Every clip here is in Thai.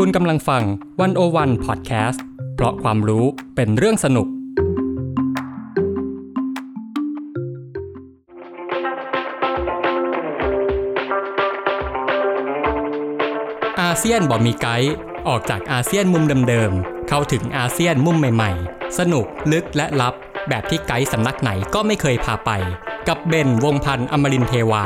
คุณกำลังฟังวันโอวันพอดแคสต์เพราะความรู้เป็นเรื่องสนุก อาเซียนบอกมีไกด์ออกจากอาเซียนมุมเดิมๆ เข้าถึงอาเซียนมุมใหม่ๆ สนุกลึกและลับ แบบที่ไกด์สำนักไหนก็ไม่เคยพาไป กับเบนวงพันธ์อมรินเทวา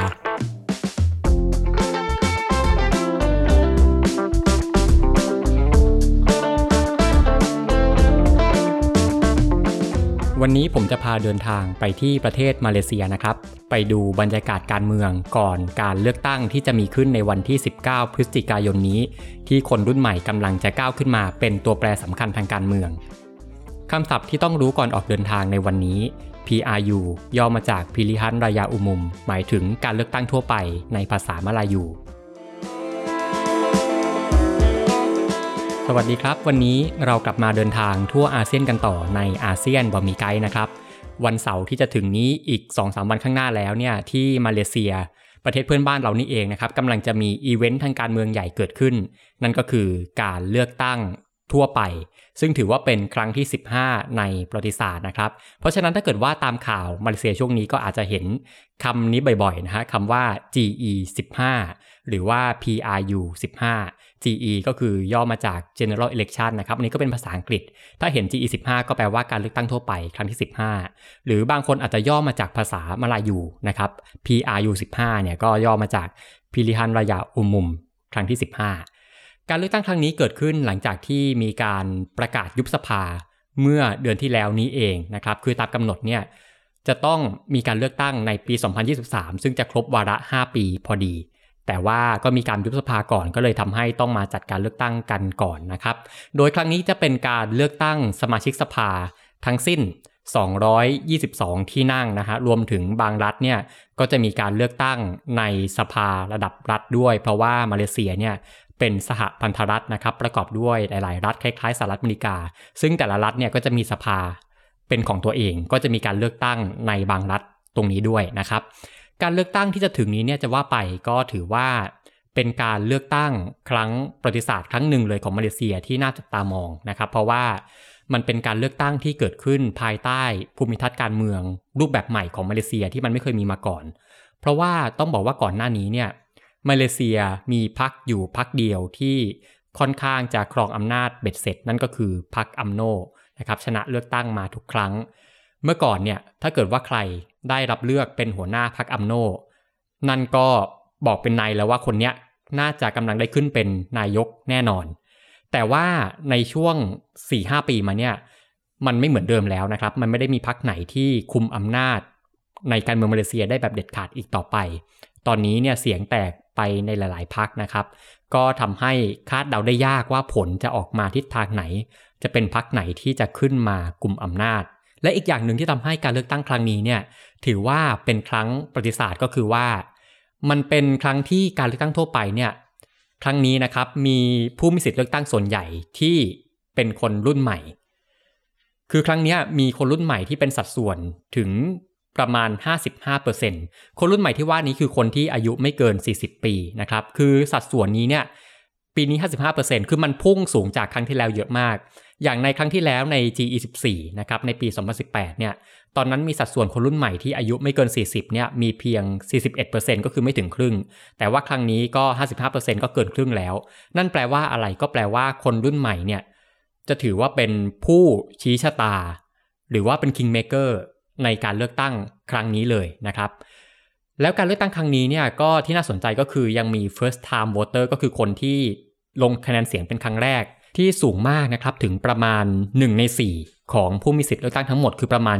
วันนี้ผมจะพาเดินทางไปที่ประเทศมาเลเซียนะครับ ไปดูบรรยากาศการเมืองก่อนการเลือกตั้งที่จะมีขึ้นในวันที่ 19 พฤศจิกายนนี้ ที่คนรุ่นใหม่กำลังจะก้าวขึ้นมาเป็นตัวแปรสำคัญทางการเมืองคำศัพท์ที่ต้องรู้ก่อนออกเดินทางในวันนี้ PRU ย่อมาจากพิริฮันรายาอุมุม หมายถึงการเลือกตั้งทั่วไปในภาษามาลายู สวัสดีครับ วันนี้เรากลับมาเดินทางทั่วอาเซียนกันต่อในอาเซียนบอมีไกด์นะครับ วันเสาร์ที่จะถึงนี้อีก 2-3 วันข้างหน้าแล้วเนี่ยที่มาเลเซีย ประเทศเพื่อนบ้านเรานี่เองนะครับกำลังจะมีอีเวนต์ทางการเมืองใหญ่เกิดขึ้น นั่นก็คือการเลือกตั้งทั่วไป ซึ่งถือว่าเป็นครั้งที่ 15 ในประวัติศาสตร์นะครับ เพราะฉะนั้นถ้าเกิดว่าตามข่าวมาเลเซียช่วงนี้ก็อาจจะเห็นคำนี้บ่อยๆนะฮะคำว่า GE 15หรือว่า PRU 15 GE ก็คือย่อมาจาก General Election นะครับ อันนี้ก็เป็นภาษาอังกฤษ ถ้าเห็น GE 15ก็แปลว่าการเลือกตั้งทั่วไปครั้งที่ 15 หรือบางคนอาจจะย่อมาจากภาษามลายูนะครับ PRU 15เนี่ยก็ย่อมาจากพิริฮันรายาอุมุม ครั้งที่ 15 การเลือกตั้งครั้งนี้เกิดขึ้นหลังจากที่มีการประกาศยุบสภาเมื่อเดือนที่แล้วนี้เองนะครับ คือตามกำหนดเนี่ยจะต้องมีการเลือกตั้งในปี 2023 ซึ่งจะครบวาระ 5 ปีพอดี แต่ว่าก็มีการยุบสภาก่อนก็เลยทำให้ต้องมาจัดการเลือกตั้งกันก่อนนะครับ โดยครั้งนี้จะเป็นการเลือกตั้งสมาชิกสภาทั้งสิ้น 222 ที่นั่งนะฮะรวมถึงบางรัฐเนี่ยก็จะมีการเลือกตั้งในสภาระดับรัฐด้วย เพราะว่ามาเลเซียเนี่ยเป็นสหพันธรัฐนะครับประกอบด้วยหลาย ๆ รัฐคล้าย ๆสหรัฐอเมริกา ซึ่งแต่ละรัฐเนี่ยก็จะมีสภาเป็นของตัวเองก็จะมีการเลือกตั้งในบางรัฐตรงนี้ด้วยนะครับ การเลือกตั้งที่จะถึงนี้เนี่ยจะว่าไปก็ถือว่าเป็นการเลือกตั้งครั้งประวัติศาสตร์ครั้งหนึ่งเลยของมาเลเซียที่น่าจับตามองนะครับ เพราะว่ามันเป็นการเลือกตั้งที่เกิดขึ้นภายใต้ภูมิทัศน์การเมือง รูปแบบใหม่ของมาเลเซียที่มันไม่เคยมีมาก่อน เพราะว่าต้องบอกว่าก่อนหน้านี้เนี่ยมาเลเซียมีพรรคอยู่พรรคเดียวที่ค่อนข้างจะครองอำนาจเบ็ดเสร็จ นั่นก็คือพรรคอัมโนนะครับชนะเลือกตั้งมาทุกครั้ง เมื่อก่อนเนี่ยถ้าเกิดว่าใคร ได้รับเลือกเป็นหัวหน้าพรรคอัมโน นั่นก็บอกเป็นนายแล้วว่าคนเนี้ยน่าจะกำลังได้ขึ้นเป็นนายกแน่นอน แต่ว่าในช่วง 4-5 ปีมาเนี่ยมันไม่เหมือนเดิมแล้วนะครับ มันไม่ได้มีพรรคไหนที่คุมอำนาจ ในการเมืองมาเลเซียได้แบบเด็ดขาดอีกต่อไป ตอนนี้เนี่ยเสียงแตกไปในหลาย ๆพักนะครับ ก็ทำให้คาดเดาได้ยากว่าผลจะออกมาทิศทางไหน จะเป็นพักไหนที่จะขึ้นมากลุ่มอำนาจ และอีกอย่างหนึ่งที่ทำให้การเลือกตั้งครั้งนี้เนี่ยถือว่าเป็นครั้งประวัติศาสตร์ก็คือว่า มันเป็นครั้งที่การเลือกตั้งทั่วไปเนี่ยครั้งนี้นะครับมีผู้มีสิทธิ์เลือกตั้งส่วนใหญ่ที่เป็นคนรุ่นใหม่ คือครั้งนี้มีคนรุ่นใหม่ที่เป็นสัดส่วนถึงประมาณ 55%คนรุ่นใหม่ที่ว่านี้คือคนที่อายุไม่เกิน 40 ปีนะครับ คือสัดส่วนนี้เนี่ยปีนี้ 55%คือมันพุ่งสูงจากครั้งที่แล้วเยอะมาก อย่างในครั้งที่แล้วใน G24 นะครับในปี 2018 เนี่ยตอนนั้นมีสัดส่วนคนรุ่นใหม่ที่อายุไม่เกิน 40 เนี่ยมีเพียง 41%ก็คือไม่ถึงครึ่ง แต่ว่าครั้งนี้ก็ 55%ก็เกินครึ่งแล้ว นั่นแปลว่าอะไรก็แปลว่าคนรุ่นใหม่เนี่ยจะถือว่าเป็นผู้ชี้ชะตา หรือว่าเป็น kingmaker ในการเลือกตั้งครั้งนี้เลยนะครับแล้วการเลือกตั้งครั้งนี้เนี่ยก็ที่น่าสนใจก็คือยังมี first time voter ก็คือคนที่ลงคะแนนเสียงเป็นครั้งแรก ที่สูงมากนะครับถึงประมาณ 1 ใน 4 ของผู้มีสิทธิ์เลือกตั้งทั้งหมดคือประมาณ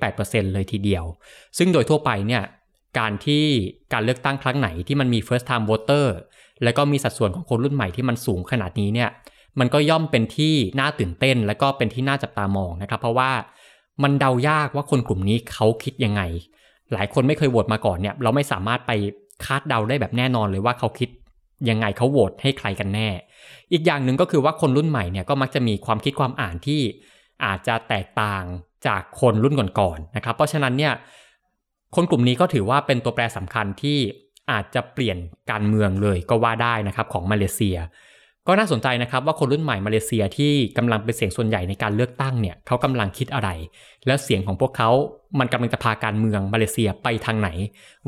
27-28%เลยทีเดียว ซึ่งโดยทั่วไปเนี่ยการที่การเลือกตั้งครั้งไหนที่มันมี first time voter แล้วก็มีสัดส่วนของคนรุ่นใหม่ที่มันสูงขนาดนี้เนี่ยมันก็ย่อมเป็นที่น่าตื่นเต้น และก็เป็นที่น่าจับตามองนะครับเพราะว่ามันเดายากว่าคนกลุ่มนี้เขาคิดยังไง หลายคนไม่เคยโหวตมาก่อนเนี่ยเราไม่สามารถไปคาดเดาได้แบบแน่นอนเลยว่าเขาคิดยังไงเขาโหวตให้ใครกันแน่ อีกอย่างหนึ่งก็คือว่าคนรุ่นใหม่เนี่ยก็มักจะมีความคิดความอ่านที่อาจจะแตกต่างจากคนรุ่นก่อนๆนะครับ เพราะฉะนั้นเนี่ยคนกลุ่มนี้ก็ถือว่าเป็นตัวแปรสำคัญที่อาจจะเปลี่ยนการเมืองเลยก็ว่าได้นะครับของมาเลเซีย ก็น่าสนใจนะครับว่าคนรุ่นใหม่มาเลเซียที่กำลังเป็นเสียงส่วนใหญ่ในการเลือกตั้งเนี่ยเขากำลังคิดอะไร และเสียงของพวกเขา มันกำลังจะพาการเมืองมาเลเซียไปทางไหน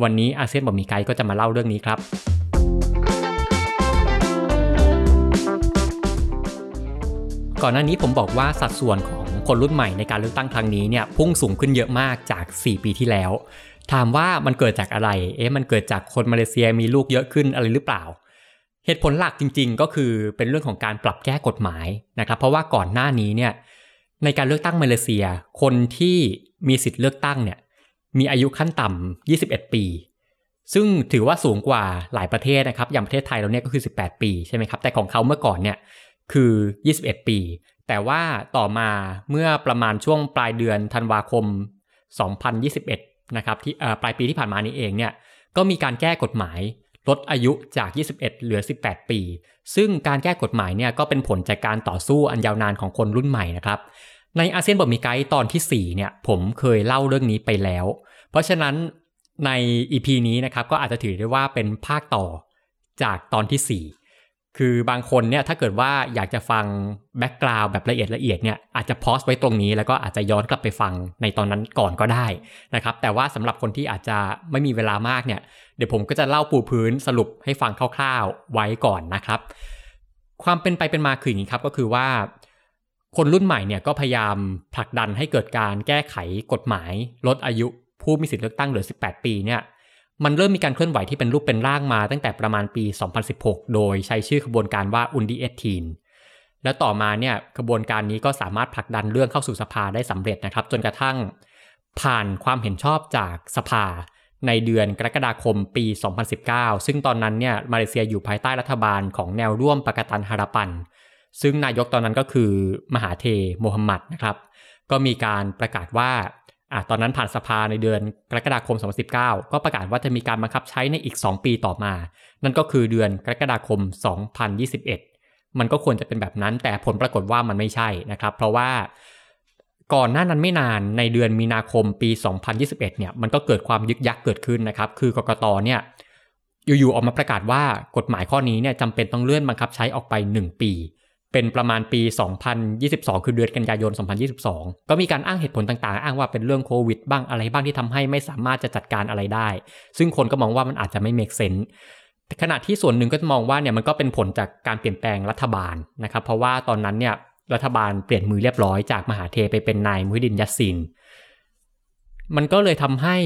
วันนี้อาเซียนบอมีไกด์ก็จะมาเล่าเรื่องนี้ครับ ก่อนหน้านี้ผมบอกว่าสัดส่วนของคนรุ่นใหม่ในการเลือกตั้งครั้งนี้เนี่ยพุ่งสูงขึ้นเยอะมากจาก 4 ปีที่แล้ว ถามว่ามันเกิดจากอะไร เอ๊ะมันเกิดจากคนมาเลเซียมีลูกเยอะขึ้นอะไรหรือเปล่า เหตุผลหลักจริง ๆ ก็คือเป็นเรื่องของการปรับแก้กฎหมายนะครับ เพราะว่าก่อนหน้านี้เนี่ยในการเลือกตั้งมาเลเซีย คนที่มีสิทธิ์เลือกตั้งเนี่ยมีอายุขั้นต่ำ21 ปี ซึ่งถือว่าสูงกว่าหลายประเทศนะครับ อย่างประเทศไทยเราเนี่ยก็คือ 18 ปีใช่ไหมครับ แต่ของเขาเมื่อก่อนเนี่ย คือ 21 ปี แต่ว่าต่อมาเมื่อประมาณช่วงปลายเดือนธันวาคม 2021 นะครับที่ปลายปีที่ผ่านมานี้เองเนี่ยก็มีการแก้กฎหมายลดอายุจาก 21 เหลือ 18 ปี ซึ่งการแก้กฎหมายเนี่ยก็เป็นผลจากการต่อสู้อันยาวนานของคนรุ่นใหม่นะครับ ในอาเซียนบทมีไกด์ตอนที่ 4 เนี่ยผมเคยเล่าเรื่องนี้ไปแล้ว เพราะฉะนั้นใน EP นี้นะครับก็อาจจะถือได้ว่าเป็นภาคต่อจากตอนที่ 4 คือบางคนเนี่ยถ้าเกิดว่าอยากจะฟังแบ็กกราวด์แบบละเอียดละเอียดเนี่ยอาจจะพอสไว้ตรงนี้แล้วก็อาจจะย้อนกลับไปฟังในตอนนั้นก่อนก็ได้นะครับแต่ว่าสำหรับคนที่อาจจะไม่มีเวลามากเนี่ยเดี๋ยวผมก็จะเล่าปูพื้นสรุปให้ฟังคร่าวๆไว้ก่อนนะครับ ความเป็นไปเป็นมาคืออย่างนี้ครับก็คือว่า คนรุ่นใหม่เนี่ยก็พยายามผลักดันให้เกิดการแก้ไขกฎหมาย ลดอายุผู้มีสิทธิเลือกตั้งเหลือ 18 ปีเนี่ย มันเริ่มมีการเคลื่อนไหวที่เป็นรูปเป็นร่างมาตั้งแต่ประมาณปี 2016 โดยใช้ชื่อขบวนการว่าอุนดีเอทีนและต่อมาเนี่ยขบวนการนี้ก็สามารถผลักดันเรื่องเข้าสู่สภาได้สำเร็จนะครับ จนกระทั่งผ่านความเห็นชอบจากสภาในเดือนกรกฎาคมปี 2019 ซึ่งตอนนั้นเนี่ยมาเลเซียอยู่ภายใต้รัฐบาลของแนวร่วมปะกตันฮาราปัน ซึ่งนายกตอนนั้นก็คือมหาเทโมฮัมหมัดนะครับ ก็มีการประกาศว่า อะตอนนั้นผ่านสภาในเดือนกรกฎาคม 2019 ก็ประกาศว่าจะมีการบังคับใช้ในอีก 2 ปีต่อมา นั่นก็คือเดือนกรกฎาคม 2021 มันก็ควรจะเป็นแบบนั้น แต่ผลปรากฏว่ามันไม่ใช่นะครับ เพราะว่าก่อนหน้านั้นไม่นานในเดือนมีนาคมปี 2021 เนี่ยมันก็เกิดความยึกยักเกิดขึ้นนะครับ คือกกตเนี่ยอยู่ๆออกมาประกาศว่ากฎหมายข้อนี้เนี่ยจำเป็นต้องเลื่อนบังคับใช้ออกไป 1 ปี เป็นประมาณปี 2022 คือเดือนกันยายน 2022 ก็มีการอ้างเหตุผลต่างๆ อ้างว่าเป็นเรื่องโควิดบ้างอะไรบ้างที่ทำให้ไม่สามารถจะจัดการอะไรได้ ซึ่งคนก็มองว่ามันอาจจะไม่ make sense ขณะที่ส่วนหนึ่งก็มองว่าเนี่ยมันก็เป็นผลจากการเปลี่ยนแปลงรัฐบาลนะครับ เพราะว่าตอนนั้นเนี่ยรัฐบาลเปลี่ยนมือเรียบร้อยจากมหาเธร์ไปเป็นนายมูฮิดดินยัสซิน มันก็เลยทำให้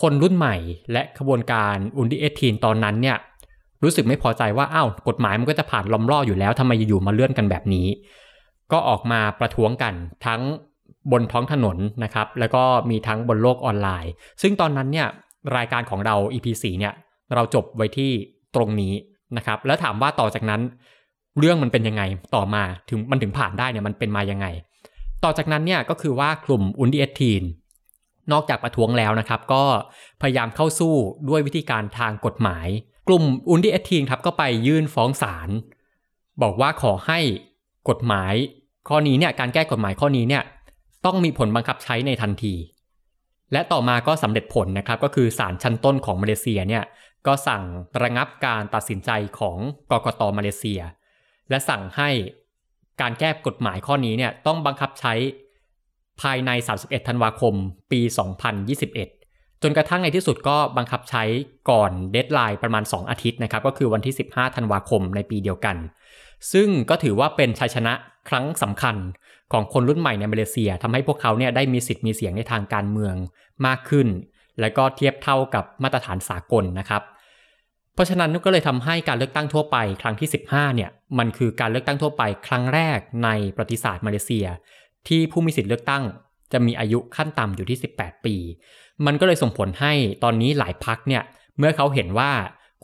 คนรุ่นใหม่และขบวนการ Undi Eighteen ตอนนั้นเนี่ย รู้สึกไม่พอใจว่าอ้าวกฎหมายมันก็จะผ่านล้อมล่ออยู่แล้วทำไมอยู่ๆมาเลื่อนกันแบบนี้ ก็ออกมาประท้วงกันทั้งบนท้องถนนนะครับ แล้วก็มีทั้งบนโลกออนไลน์ ซึ่งตอนนั้นเนี่ยรายการของเรา EP4 เนี่ยเราจบไว้ที่ตรงนี้นะครับ แล้วถามว่าต่อจากนั้น เรื่องมันเป็นยังไงต่อมาถึงมันถึงผ่านได้เนี่ยมันเป็นมายังไง ต่อจากนั้นเนี่ยก็คือว่ากลุ่มอุนดีเอทีนนอกจากประท้วงแล้วนะครับ ก็พยายามเข้าสู้ด้วยวิธีการทางกฎหมาย กลุ่มอุนดี้เอทีนครับก็ไปยื่นฟ้องศาลบอกว่าขอให้กฎหมายข้อนี้เนี่ยการแก้กฎหมายข้อนี้เนี่ยต้องมีผลบังคับใช้ในทันที และต่อมาก็สำเร็จผลนะครับก็คือศาลชั้นต้นของมาเลเซียเนี่ยก็สั่งระงับการตัดสินใจของกกตมาเลเซีย และสั่งให้การแก้กฎหมายข้อนี้เนี่ยต้องบังคับใช้ภายใน 31 ธันวาคม ปี 2021 จนกระทั่งในที่สุดก็บังคับใช้ก่อนเดทไลน์ประมาณ 2 อาทิตย์นะครับ ก็คือวันที่ 15 ธันวาคมในปีเดียวกัน ซึ่งก็ถือว่าเป็นชัยชนะครั้งสำคัญของคนรุ่นใหม่ในมาเลเซียทำให้พวกเขาเนี่ยได้มีสิทธิ์มีเสียงในทางการเมืองมากขึ้น และก็เทียบเท่ากับมาตรฐานสากลนะครับ เพราะฉะนั้นก็เลยทำให้การเลือกตั้งทั่วไปครั้งที่ 15 เนี่ยมันคือการเลือกตั้งทั่วไปครั้งแรกในประวัติศาสตร์มาเลเซีย ที่ผู้มีสิทธิ์เลือกตั้ง จะมีอายุขั้นต่ำอยู่ที่ 18 ปี มันก็เลยส่งผลให้ตอนนี้หลายพักเนี่ยเมื่อเขาเห็นว่า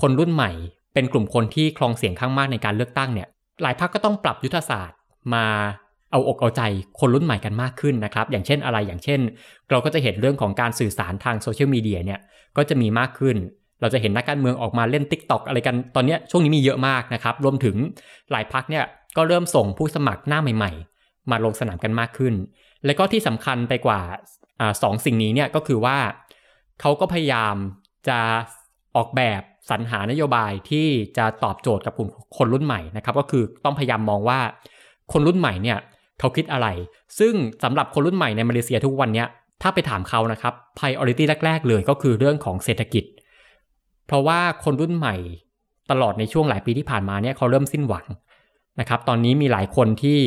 คนรุ่นใหม่ เป็นกลุ่มคนที่ครองเสียงข้างมากในการเลือกตั้งเนี่ยหลายพักก็ต้องปรับยุทธศาสตร์มาเอาอกเอาใจคนรุ่นใหม่กันมากขึ้นนะครับ อย่างเช่นอะไรอย่างเช่น เราก็จะเห็นเรื่องของการสื่อสารทางโซเชียลมีเดียเนี่ยก็จะมีมากขึ้น เราจะเห็นนักการเมืองออกมาเล่น t ิ k t o k อะไรกันตอนนี้ช่วงนี้มีเยอะมากนะครับ รวมถึงหลายพักเนี่ยก็เริ่มส่งผู้สมัครหน้าใหม่ ๆ มาลงสนามกันมากขึ้น และก็ที่สำคัญไปกว่าอสองสิ่งนี้เนี่ยก็คือว่าเขาก็พยายามจะออกแบบสรรหานโยบายที่จะตอบโจทย์กับกลุ่มคนรุ่นใหม่นะครับ ก็คือต้องพยายามมองว่าคนรุ่นใหม่เนี่ยเขาคิดอะไร ซึ่งสำหรับคนรุ่นใหม่ในมาเลเซียทุกวันเนี้ถ้าไปถามเขานะครับ priority แรก ๆ เลยก็คือเรื่องของเศรษฐกิจ เพราะว่าคนรุ่นใหม่ตลอดในช่วงหลายปีที่ผ่านมาเนี่ยเขาเริ่มสิ้นหวังนะครับ ตอนนี้มีหลายคนที่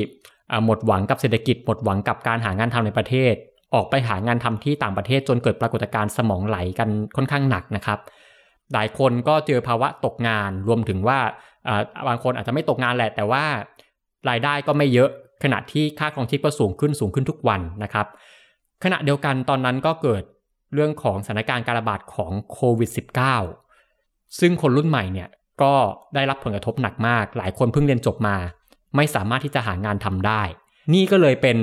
หมดหวังกับเศรษฐกิจหมดหวังกับการหางานทำในประเทศ ออกไปหางานทำที่ต่างประเทศจนเกิดปรากฏการณ์สมองไหลกันค่อนข้างหนักนะครับ หลายคนก็เจอภาวะตกงานรวมถึงว่าบางคนอาจจะไม่ตกงานแหละ แต่ว่ารายได้ก็ไม่เยอะขณะที่ค่าครองชีพก็สูงขึ้นสูงขึ้นทุกวันนะครับ ขณะเดียวกันตอนนั้นก็เกิดเรื่องของสถานการณ์การระบาดของโควิด -19 ซึ่งคนรุ่นใหม่เนี่ยก็ได้รับผลกระทบหนักมาก หลายคนเพิ่งเรียนจบมา ไม่สามารถที่จะหางานทำได้ นี่ก็เลยเป็น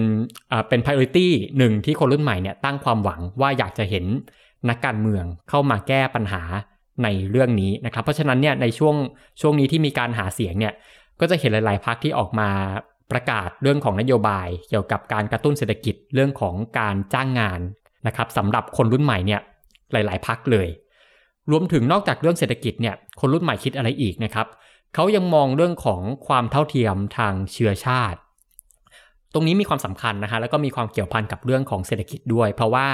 เป็น priority หนึ่งที่คนรุ่นใหม่เนี่ยตั้งความหวังว่าอยากจะเห็นนักการเมืองเข้ามาแก้ปัญหาในเรื่องนี้นะครับ เพราะฉะนั้นเนี่ยในช่วงช่วงนี้ที่มีการหาเสียงเนี่ยก็จะเห็นหลาย ๆพักที่ออกมาประกาศเรื่องของนโยบาย เกี่ยวกับการกระตุ้นเศรษฐกิจเรื่องของการจ้างงานนะครับสำหรับคนรุ่นใหม่เนี่ยหลาย ๆพักเลย รวมถึงนอกจากเรื่องเศรษฐกิจเนี่ยคนรุ่นใหม่คิดอะไรอีกนะครับ เขายังมองเรื่องของความเท่าเทียมทางเชื้อชาติ ตรงนี้มีความสำคัญนะฮะแล้วก็มีความเกี่ยวพันกับเรื่องของเศรษฐกิจด้วย เพราะว่า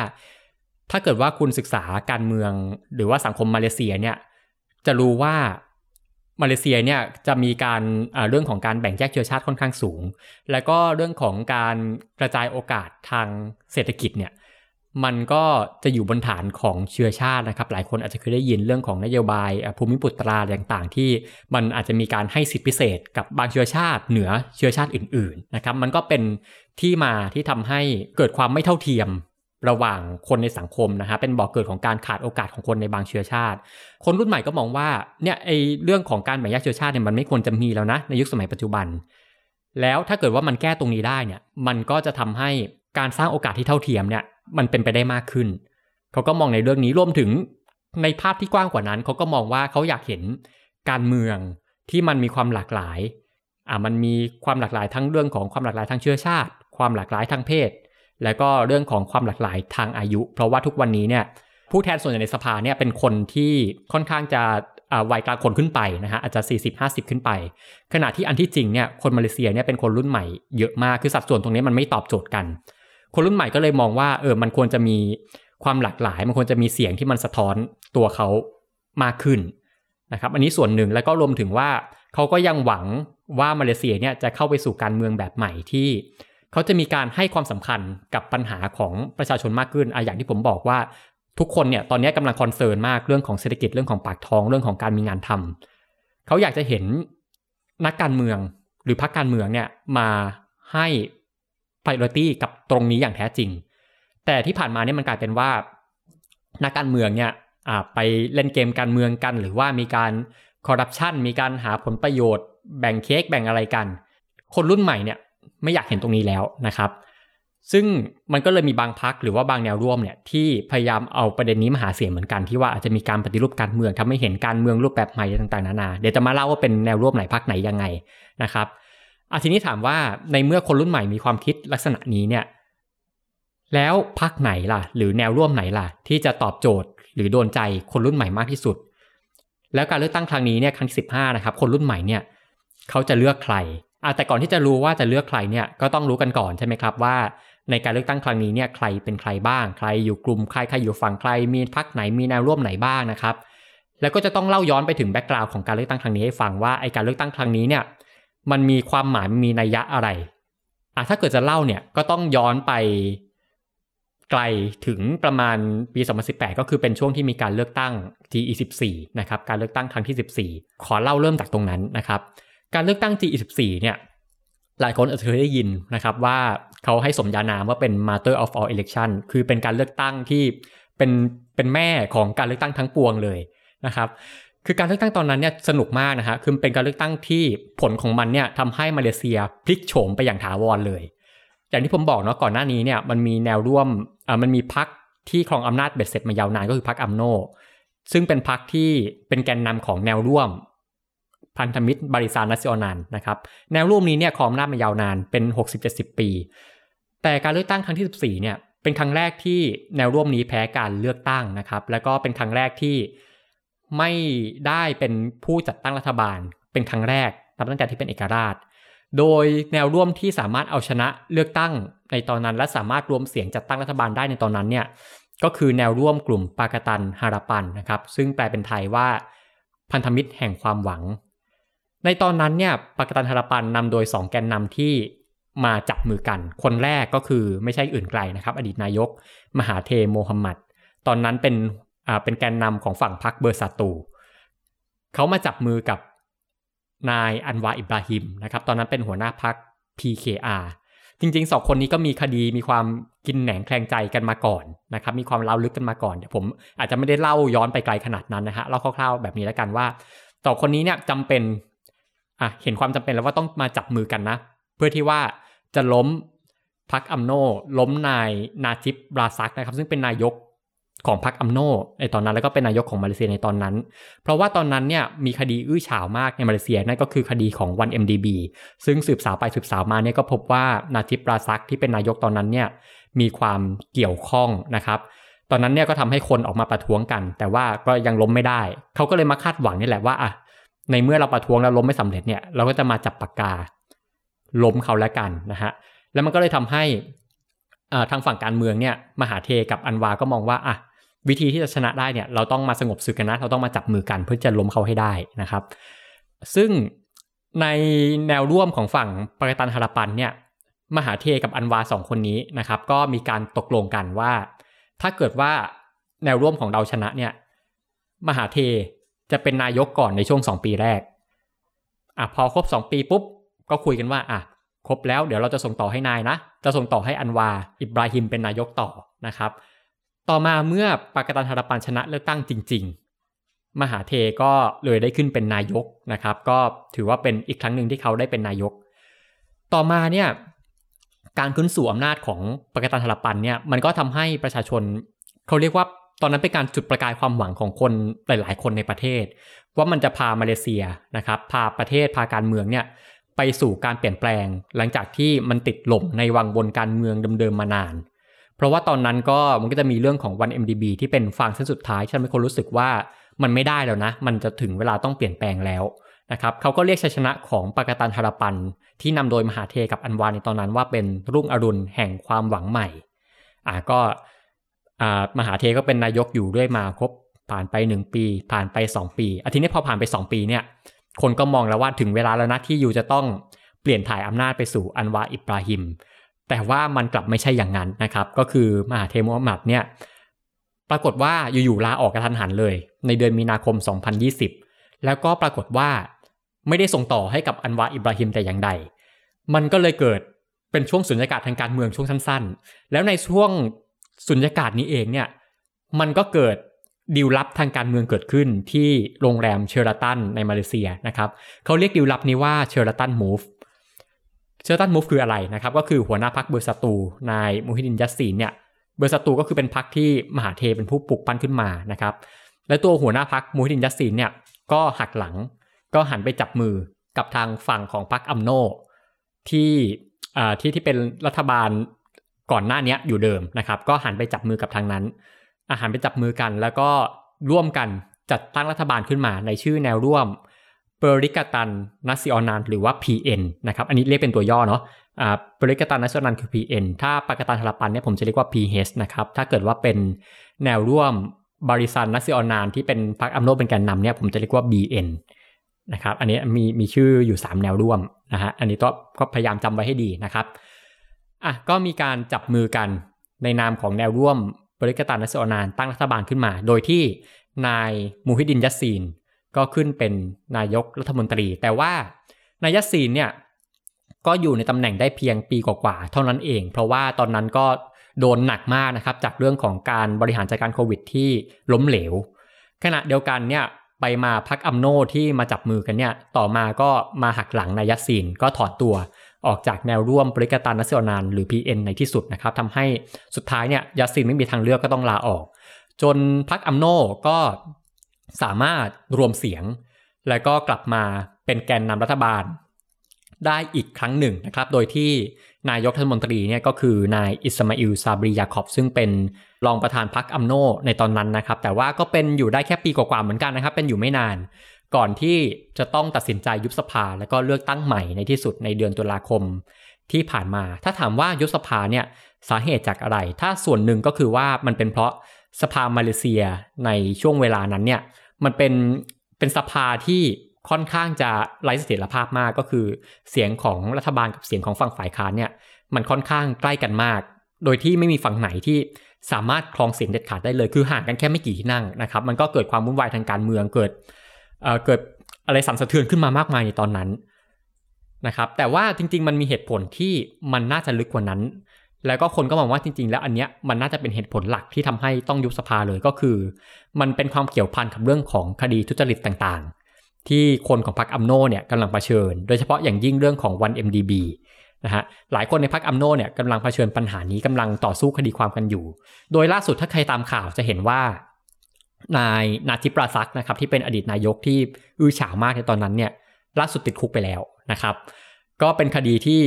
ถ้าเกิดว่าคุณศึกษาการเมืองหรือว่าสังคมมาเลเซียเนี่ยจะรู้ว่ามาเลเซียเนี่ยจะมีการเรื่องของการแบ่งแยกเชื้อชาติค่อนข้างสูง แล้วก็เรื่องของการกระจายโอกาสทางเศรษฐกิจเนี่ย มันก็จะอยู่บนฐานของเชื้อชาตินะครับ หลายคนอาจจะเคยได้ยินเรื่องของนโยบายภูมิปุตราต่างๆ ที่มันอาจจะมีการให้สิทธิพิเศษกับบางเชื้อชาติเหนือเชื้อชาติอื่นๆนะครับ มันก็เป็นที่มาที่ทำให้เกิดความไม่เท่าเทียมระหว่างคนในสังคมนะฮะเป็นบอกเกิดของการขาดโอกาสของคนในบางเชื้อชาติ คนรุ่นใหม่ก็มองว่าเนี่ยไอเรื่องของการแบ่งแยกเชื้อชาติเนี่ยมันไม่ควรจะมีแล้วนะในยุคสมัยปัจจุบัน แล้วถ้าเกิดว่ามันแก้ตรงนี้ได้เนี่ยมันก็จะทำให้การสร้างโอกาสที่เท่าเทียมเนี่ย มันเป็นไปได้มากขึ้น เขาก็มองในเรื่องนี้รวมถึงในภาพที่กว้างกว่านั้น เขาก็มองว่าเขาอยากเห็นการเมืองที่มันมีความหลากหลายอ่ามันมีความหลากหลายทั้งเรื่องของความหลากหลายทางเชื้อชาติ ความหลากหลายทางเพศ แล้วก็เรื่องของความหลากหลายทางอายุ เพราะว่าทุกวันนี้เนี่ยผู้แทนส่วนใหญ่ในสภาเนี่ยเป็นคนที่ค่อนข้างจะวัยกลางคนขึ้นไปนะฮะอาจจะ 40-50 ขึ้นไป ขณะที่อันที่จริงเนี่ยคนมาเลเซียเนี่ยเป็นคนรุ่นใหม่เยอะมากคือสัดส่วนตรงนี้มันไม่ตอบโจทย์กัน คนรุ่นใหม่ก็เลยมองว่าเออมันควรจะมีความหลากหลาย มันควรจะมีเสียงที่มันสะท้อนตัวเขามากขึ้นนะครับ อันนี้ส่วนหนึ่งแล้วก็รวมถึงว่าเขาก็ยังหวังว่ามาเลเซียเนี่ยจะเข้าไปสู่การเมืองแบบใหม่ที่เขาจะมีการให้ความสำคัญกับปัญหาของประชาชนมากขึ้นอะอย่างที่ผมบอกว่าทุกคนเนี่ยตอนนี้กำลังคอนเซิร์นมากเรื่องของเศรษฐกิจเรื่องของปากท้องเรื่องของการมีงานทำเขาอยากจะเห็นนักการเมืองหรือพรรคการเมืองเนี่ยมาให้ priority กับตรงนี้อย่างแท้จริง แต่ที่ผ่านมาเนี่ยมันกลายเป็นว่านักการเมืองเนี่ยไปเล่นเกมการเมืองกัน หรือว่ามีการคอร์รัปชันมีการหาผลประโยชน์ แบ่งเค้กแบ่งอะไรกัน คนรุ่นใหม่เนี่ยไม่อยากเห็นตรงนี้แล้วนะครับ ซึ่งมันก็เลยมีบางพักหรือว่าบางแนวร่วมเนี่ยที่พยายามเอาประเด็นนี้มาหาเสียงเหมือนกันที่ว่าอาจจะมีการปฏิรูปการเมืองทำให้เห็นการเมืองรูปแบบใหม่ต่างๆนานาเดี๋ยวจะมาเล่าว่าเป็นแนวร่วมไหนพักไหนยังไงนะครับ อาทีนี้ถามว่าในเมื่อคนรุ่นใหม่มีความคิดลักษณะนี้เนี่ย แล้วพักไหนล่ะ หรือแนวร่วมไหนล่ะ ที่จะตอบโจทย์ หรือโดนใจคนรุ่นใหม่มากที่สุด แล้วการเลือกตั้งครั้งนี้เนี่ยครั้งที่สิบห้านะครับ คนรุ่นใหม่เนี่ยเขาจะเลือกใครอ่แต่ก่อนที่จะรู้ว่าจะเลือกใครเนี่ยก็ต้องรู้กันก่อนใช่ไหมครับว่า ในการเลือกตั้งครั้งนี้เนี่ยใครเป็นใครบ้าง ใครอยู่กลุ่มใครใครอยู่ฝั่งใคร มีพักไหนมีแนวร่วมไหนบ้างนะครับแล้วก็จะต้องเล่าย้อนไปถึงแบ็กกราวน์ของการเลือกตั้งครั้งนี้ให้ฟังว่าไอการเลือกตั้งครั้งนี้เนี่ย มันมีความหมายมีนัยยะอะไรอะถ้าเกิดจะเล่าเนี่ยก็ต้องย้อนไปไกลถึงประมาณปี 2018 ก็คือเป็นช่วงที่มีการเลือกตั้ง G24 นะครับการเลือกตั้งครั้งที่ 14 ขอเล่าเริ่มจากตรงนั้นนะครับการเลือกตั้ง G24 เนี่ยหลายคนอาจจะเคยได้ยินนะครับว่าเขาให้สมญานามว่าเป็น Mother of all election คือเป็นการเลือกตั้งที่เป็นเป็นแม่ของการเลือกตั้งทั้งปวงเลยนะครับ คือการเลือกตั้งตอนนั้นเนี่ยสนุกมากนะฮะคือเป็นการเลือกตั้งที่ผลของมันเนี่ยทำให้มาเลเซียพลิกโฉมไปอย่างถาวรเลย อย่างที่ผมบอกเนาะก่อนหน้านี้เนี่ยมันมีแนวร่วมอ่ามันมีพักที่ครองอำนาจเบ็ดเสร็จมายาวนานก็คือพักอัมโน ซึ่งเป็นพักที่เป็นแกนนำของแนวร่วม พันธมิตรบริษัทนัสซิอนันนะครับแนวร่วมนี้เนี่ยครองอำนาจมายาวนานเป็น 60-70 ปี แต่การเลือกตั้งครั้งที่14เนี่ยเป็นครั้งแรกที่แนวร่วมนี้แพ้การเลือกตั้งนะครับ แล้วก็เป็นครั้งแรกที่ ไม่ได้เป็นผู้จัดตั้งรัฐบาล เป็นครั้งแรกนับตั้งแต่ที่เป็นเอกราช โดยแนวร่วมที่สามารถเอาชนะเลือกตั้งในตอนนั้น และสามารถรวมเสียงจัดตั้งรัฐบาลได้ในตอนนั้นเนี่ยก็คือแนวร่วมกลุ่มปากตันฮาราปันนะครับซึ่งแปลเป็นไทยว่าพันธมิตรแห่งความหวัง ในตอนนั้นเนี่ยปากตันฮาราปันนำโดย 2 แกนนำที่มาจับมือกัน คนแรกก็คือไม่ใช่อื่นไกลนะครับ อดีตนายก มหาเทโมฮัมหมัด ตอนนั้นเป็น เป็นแกนนำของฝั่งพรรคเบอร์ซาตู เขามาจับมือกับนายอันวาอิบราฮิมนะครับ ตอนนั้นเป็นหัวหน้าพรรค PKR จริงๆสองคนนี้ก็มีคดีมีความกินแหนงแคลงใจกันมาก่อนนะครับ มีความเล่าลึกกันมาก่อนเดี๋ยวผมอาจจะไม่ได้เล่าย้อนไปไกลขนาดนั้นนะฮะเล่าคร่าวๆแบบนี้แล้วกันว่าสองคนนี้เนี่ยจำเป็นอะเห็นความจำเป็นแล้วว่าต้องมาจับมือกันนะ เพื่อที่ว่าจะล้มพรรคอัมโนล้มนายนาจิบบราซักนะครับ ซึ่งเป็นนายก ของพรรคอัมโนในตอนนั้นแล้วก็เป็นนายกของมาเลเซียในตอนนั้น เพราะว่าตอนนั้นเนี่ยมีคดีอื้อฉาวมากในมาเลเซียนั่นก็คือคดีของ 1MDB ซึ่งสืบสาวไปสืบสาวมาเนี่ยก็พบว่านาจิบบราซักที่เป็นนายกตอนนั้นเนี่ยมีความเกี่ยวข้องนะครับตอนนั้นเนี่ยก็ทำให้คนออกมาประท้วงกัน แต่ว่าก็ยังล้มไม่ได้ เขาก็เลยมาคาดหวังนี่แหละว่าอะในเมื่อเราประท้วงแล้วล้มไม่สำเร็จเนี่ยเราก็จะมาจับปากกาล้มเขาแล้วกันนะฮะแล้วมันก็เลยทำให้ทางฝั่งการเมืองเนี่ยมหาเทกับอันวาก็มองว่าอะ วิธีที่จะชนะได้เนี่ยเราต้องมาสงบศึกกันนะ เราต้องมาจับมือกันเพื่อจะล้มเขาให้ได้นะครับ ซึ่งในแนวร่วมของฝั่งปากตันฮารปันเนี่ยมหาเทกับอันวาสองคนนี้นะครับ ก็มีการตกลงกันว่า ถ้าเกิดว่าแนวร่วมของเราชนะเนี่ยมหาเทจะเป็นนายกก่อนในช่วง2ปีแรกอะพอครบ2ปีปุ๊บก็คุยกันว่าอะครบแล้วเดี๋ยวเราจะส่งต่อให้นายนะ จะส่งต่อให้อันวาอิบราฮิมเป็นนายกต่อนะครับ ต่อมาเมื่อปากตันฮารปันชนะเลือกตั้งจริง ๆ มหาเทก็เลยได้ขึ้นเป็นนายกนะครับ ก็ถือว่าเป็นอีกครั้งหนึ่งที่เขาได้เป็นนายก ต่อมาเนี่ยการขึ้นสู่อำนาจของปากตันฮารปันเนี่ยมันก็ทำให้ประชาชนเขาเรียกว่าตอนนั้นเป็นการจุดประกายความหวังของคนหลาย ๆ คนในประเทศ ว่ามันจะพามาเลเซียนะครับพาประเทศพาการเมืองเนี่ยไปสู่การเปลี่ยนแปลง หลังจากที่มันติดหล่มในวังบนการเมืองเดิมๆมานาน เพราะว่าตอนนั้นก็มันก็จะมีเรื่องของวัน MDB ที่เป็นฟางเส้นสุดท้ายที่ทำให้คนรู้สึกว่ามันไม่ได้แล้วนะ มันจะถึงเวลาต้องเปลี่ยนแปลงแล้วนะครับเขาก็เรียกชัยชนะของปากตันฮารปัน ที่นำโดยมหาเทกับอันวาในตอนนั้นว่าเป็นรุ่งอรุณแห่งความหวังใหม่อ่าก็อ่ามหาเทก็เป็นนายกอยู่ด้วยมาครบผ่านไป 1 ปี ผ่านไป 2 ปีอาทิตย์นี้พอผ่านไป 2 ปีเนี่ยคนก็มองแล้วว่าถึงเวลาแล้วนะที่ยูจะต้องเปลี่ยนถ่ายอำนาจไปสู่อันวาอิบราฮิม แต่ว่ามันกลับไม่ใช่อย่างนั้นนะครับ ก็คือมหาเทมุฮัมมัดเนี่ยปรากฏว่าอยู่ๆลาออกกระทันหันเลย ในเดือนมีนาคม 2020 แล้วก็ปรากฏว่าไม่ได้ส่งต่อให้กับอันวาอิบราฮิมแต่อย่างใด มันก็เลยเกิดเป็นช่วงสุญญากาศทางการเมืองช่วงสั้นๆ แล้วในช่วงสุญญากาศนี้เองเนี่ยมันก็เกิดดีลลับทางการเมืองเกิดขึ้นที่โรงแรมเชอราตันในมาเลเซียนะครับเขาเรียกดีลลับนี้ว่า Sheraton Move Sheraton Move คืออะไรนะครับก็คือหัวหน้าพรรคเบอร์ซาตูนายมูฮิดดินยัสซินเนี่ยเบอร์ซาตูก็คือเป็นพรรคที่มหาเธร์เป็นผู้ปลุกปั้นขึ้นมานะครับและตัวหัวหน้าพรรคมูฮิดดินยัสซินเนี่ยก็หักหลังก็หันไปจับมือกับทางฝั่งของพรรคอัมโนที่ที่ที่เป็นรัฐบาลก่อนหน้านี้อยู่เดิมนะครับก็หันไปจับมือกับทางนั้น อ่าหันไปจับมือกัน แล้วก็ร่วมกันจัดตั้งรัฐบาลขึ้นมาในชื่อแนวร่วม เปอริกาตันนาซิโอนัลหรือว่า PN นะครับ อันนี้เรียกเป็นตัวย่อเนาะอ่าเปอริกาตันนาซิโอนัลคือ PN ถ้าปากาตันฮาราปันเนี่ยผมจะเรียกว่า PH นะครับ ถ้าเกิดว่าเป็นแนวร่วมบริษัทนัสซิออนันที่เป็นพรรคอัมโนเป็นแกนนำเนี่ยผมจะเรียกว่า BN นะครับ อันนี้มีมีชื่ออยู่ 3 แนวร่วมนะฮะ อันนี้ก็ก็พยายามจำไว้ให้ดีนะครับ อะก็มีการจับมือกันในนามของแนวร่วมบริกตานัสโอนานตั้งรัฐบาลขึ้นมา โดยที่นายมูฮิดินยัสซีน ก็ขึ้นเป็นนายกรัฐมนตรี แต่ว่านายซีนเนี่ยก็อยู่ในตำแหน่งได้เพียงปีกว่าๆเท่านั้นเอง เพราะว่าตอนนั้นก็โดนหนักมากนะครับจากเรื่องของการบริหารจัดการโควิดที่ล้มเหลว ขณะเดียวกันเนี่ยไปมาพักอัมโนที่มาจับมือกันเนี่ยต่อมาก็มาหักหลังนายซีนก็ถอนตัวออกจากแนวร่วมบริกตานัสเซนานหรือ PN ในที่สุดนะครับทำให้สุดท้ายเนี่ยยาซินไม่มีทางเลือกก็ต้องลาออก จนพรรคอัมโนก็ สามารถรวมเสียง แล้วก็กลับมาเป็นแกนนำรัฐบาล ได้อีกครั้งหนึ่งนะครับ โดยที่นายกรัฐมนตรีเนี่ยก็คือนายอิสมาอิลซาบริยาคอบ ซึ่งเป็นรองประธานพรรคอัมโนในตอนนั้นนะครับ แต่ว่าก็เป็นอยู่ได้แค่ปีกว่าๆเหมือนกันนะครับ เป็นอยู่ไม่นาน ก่อนที่จะต้องตัดสินใจยุบสภา แล้วก็เลือกตั้งใหม่ในที่สุดในเดือนตุลาคมที่ผ่านมา ถ้าถามว่ายุบสภาเนี่ยสาเหตุจากอะไร ถ้าส่วนหนึ่งก็คือว่ามันเป็นเพราะ สภามาเลเซียในช่วงเวลานั้นเนี่ยมันเป็นเป็นสภาที่ค่อนข้างจะไร้เสถียรภาพมากก็คือ เสียงของรัฐบาลกับเสียงของฝั่งฝ่ายค้านเนี่ยมันค่อนข้างใกล้กันมาก โดยที่ไม่มีฝั่งไหนที่สามารถครองเสียงเด็ดขาดได้เลย คือห่างกันแค่ไม่กี่ที่นั่งนะครับ มันก็เกิดความวุ่นวายทางการเมืองเกิดเอ่อเกิดอะไรสั่นสะเทือนขึ้นมามากมายในตอนนั้นนะครับ แต่ว่าจริงๆ มันมีเหตุผลที่มันน่าจะลึกกว่านั้น แล้วก็คนก็มองว่าจริง ๆ แล้วอันเนี้ยมันน่าจะเป็นเหตุผลหลักที่ทำให้ต้องยุบสภาเลยก็คือ มันเป็นความเกี่ยวพันกับเรื่องของคดีทุจริตต่างๆ ที่คนของพรรคอัมโนเนี่ยกำลังเผชิญ โดยเฉพาะอย่างยิ่งเรื่องของ 1MDB นะฮะหลายคนในพรรคอัมโนเนี่ยกำลังเผชิญปัญหานี้กำลังต่อสู้คดีความกันอยู่ โดยล่าสุดถ้าใครตามข่าวจะเห็นว่านายนาทิปราซักนะครับที่เป็นอดีตนายกที่อื้อฉาวมากในตอนนั้นเนี่ยล่าสุดติดคุกไปแล้วนะครับ ก็เป็นคดีที่